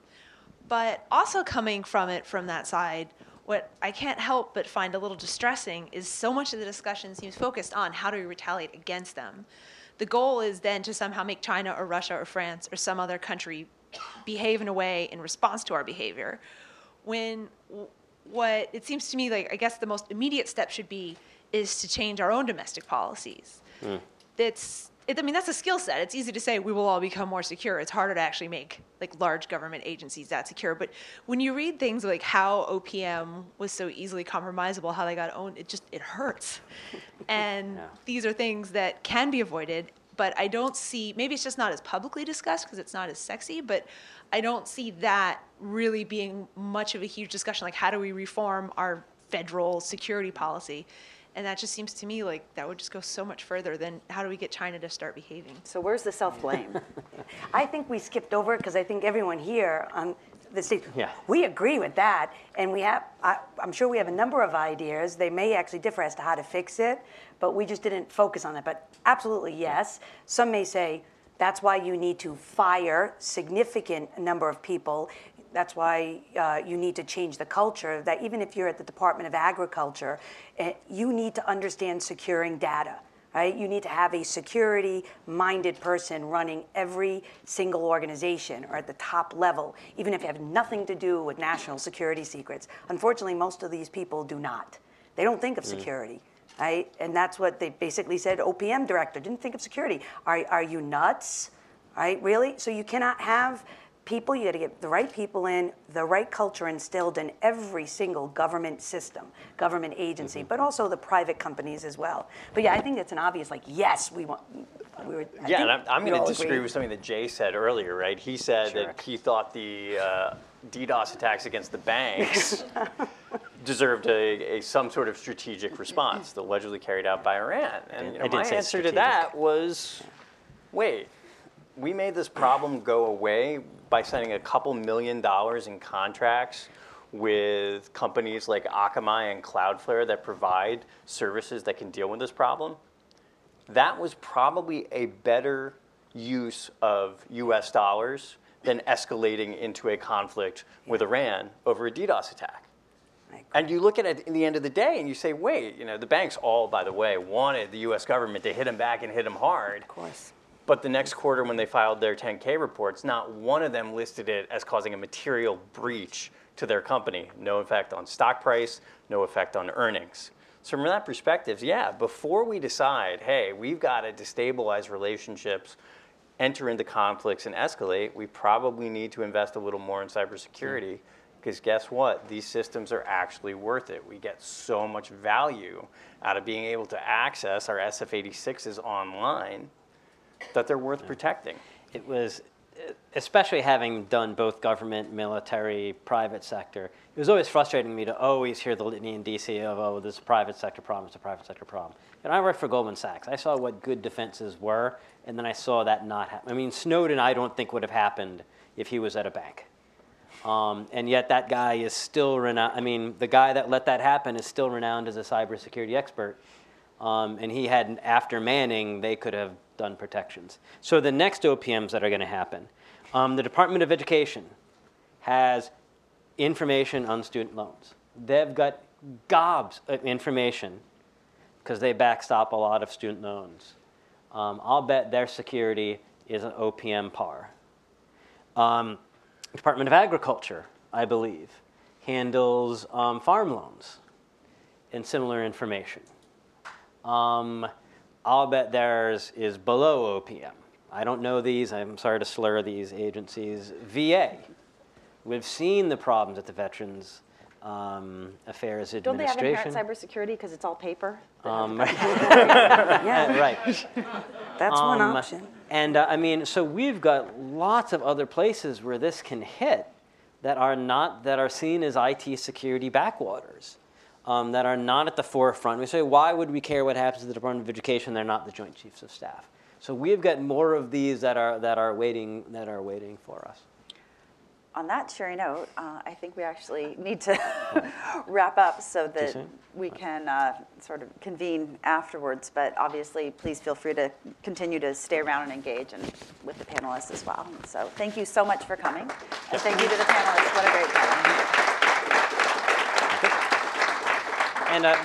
[SPEAKER 8] But also coming from it from that side, what I can't help but find a little distressing is so much of the discussion seems focused on how do we retaliate against them. The goal is then to somehow make China or Russia or France or some other country behave in a way in response to our behavior. When what it seems to me like, I guess the most immediate step should be is to change our own domestic policies. Hmm. That's it, I mean, that's a skill set. It's easy to say we will all become more secure. It's harder to actually make like large government agencies that secure. But when you read things like how OPM was so easily compromisable, how they got owned, it just it hurts. And
[SPEAKER 4] Yeah.
[SPEAKER 8] these are things that can be avoided. But I don't see. Maybe it's just not as publicly discussed because it's not as sexy. But I don't see that really being much of a huge discussion. Like how do we reform our federal security policy? And that just seems to me like that would just go so much further than how do we get China to start behaving?
[SPEAKER 1] So where's the self-blame?
[SPEAKER 2] I think we skipped over it because I think everyone here on the stage,
[SPEAKER 4] Yeah.
[SPEAKER 2] we agree with that. And we have, I, I'm sure we have a number of ideas. They may actually differ as to how to fix it, but we just didn't focus on it. But absolutely, yes. Some may say that's why you need to fire significant number of people. That's why uh, you need to change the culture. That even if you're at the Department of Agriculture, eh, you need to understand securing data right? You need to have a security minded person running every single organization or at the top level, even if you have nothing to do with national security secrets. Unfortunately, most of these people do not. They don't think of security. Right? And that's what they basically said. OPM director didn't think of security. Are, are you nuts? Right? Really? So you cannot have people, you got to get the right people in, the right culture instilled in every single government system, government agency, but also the private companies as well. But yeah, I think it's an obvious, like, yes, we want. We were, I
[SPEAKER 3] Yeah, and I'm, I'm going to disagree
[SPEAKER 2] agree.
[SPEAKER 3] with something that Jay said earlier, right? He said
[SPEAKER 2] Sure.
[SPEAKER 3] that he thought the uh, DDoS attacks against the banks deserved a, a some sort of strategic response, allegedly carried out by Iran. And you know, my
[SPEAKER 4] say
[SPEAKER 3] answer to that was, wait, we made this problem go away by sending a couple million dollars in contracts with companies like Akamai and Cloudflare that provide services that can deal with this problem that was probably a better use of US dollars than escalating into a conflict with Iran over a DDoS attack. And you look at it in the end of the day and you say, wait, you know, the banks all, by the way, wanted the US government to hit them back and hit them hard.
[SPEAKER 2] Of course.
[SPEAKER 3] But the next quarter, when they filed their 10K reports, not one of them listed it as causing a material breach to their company. No effect on stock price, no effect on earnings. So, from that perspective, yeah, before we decide, hey, we've got to destabilize relationships, enter into conflicts, and escalate, we probably need to invest a little more in cybersecurity. Mm. Because guess what? These systems are actually worth it. We get so much value out of being able to access our SF 86s online that they're worth protecting.
[SPEAKER 4] it was, especially having done both government, military, private sector, it was always frustrating me to always hear the litany in DC of, oh, this private sector problem, it's a private sector problem. And I worked for Goldman Sachs. I saw what good defenses were, and then I saw that not happen. I mean, Snowden, I don't think would have happened if he was at a bank. Um, and yet that guy is still renowned. I mean, the guy that let that happen is still renowned as a cybersecurity expert. Um, and he had, after Manning, they could have done protections. So the next OPMs that are going to happen, um, the Department of Education has information on student loans. They've got gobs of information because they backstop a lot of student loans. Um, I'll bet their security is an OPM par. Um, Department of Agriculture, I believe, handles um, farm loans and similar information. Um, I'll bet theirs is below OPM. I don't know these. I'm sorry to slur these agencies. VA. We've seen the problems at the Veterans um, Affairs Administration.
[SPEAKER 1] Don't they have
[SPEAKER 4] Administration.
[SPEAKER 1] inherent cybersecurity because it's all paper?
[SPEAKER 4] Um,
[SPEAKER 2] Yeah,
[SPEAKER 4] right.
[SPEAKER 2] that's one
[SPEAKER 4] Um,
[SPEAKER 2] option.
[SPEAKER 4] And uh, I mean, so we've got lots of other places where this can hit that are not that are seen as IT security backwaters, um, that are not at the forefront. We say, why would we care what happens to the Department of Education? They're not the Joint Chiefs of Staff. So we've got more of these that are that are waiting that are waiting for us.
[SPEAKER 1] On that cheery note, uh, I think we actually need to wrap up so that we can uh, sort of convene afterwards. But obviously, please feel free to continue to stay around and engage and with the panelists as well. So thank you so much for coming. And thank you to the panelists. What a great panel.
[SPEAKER 4] And uh,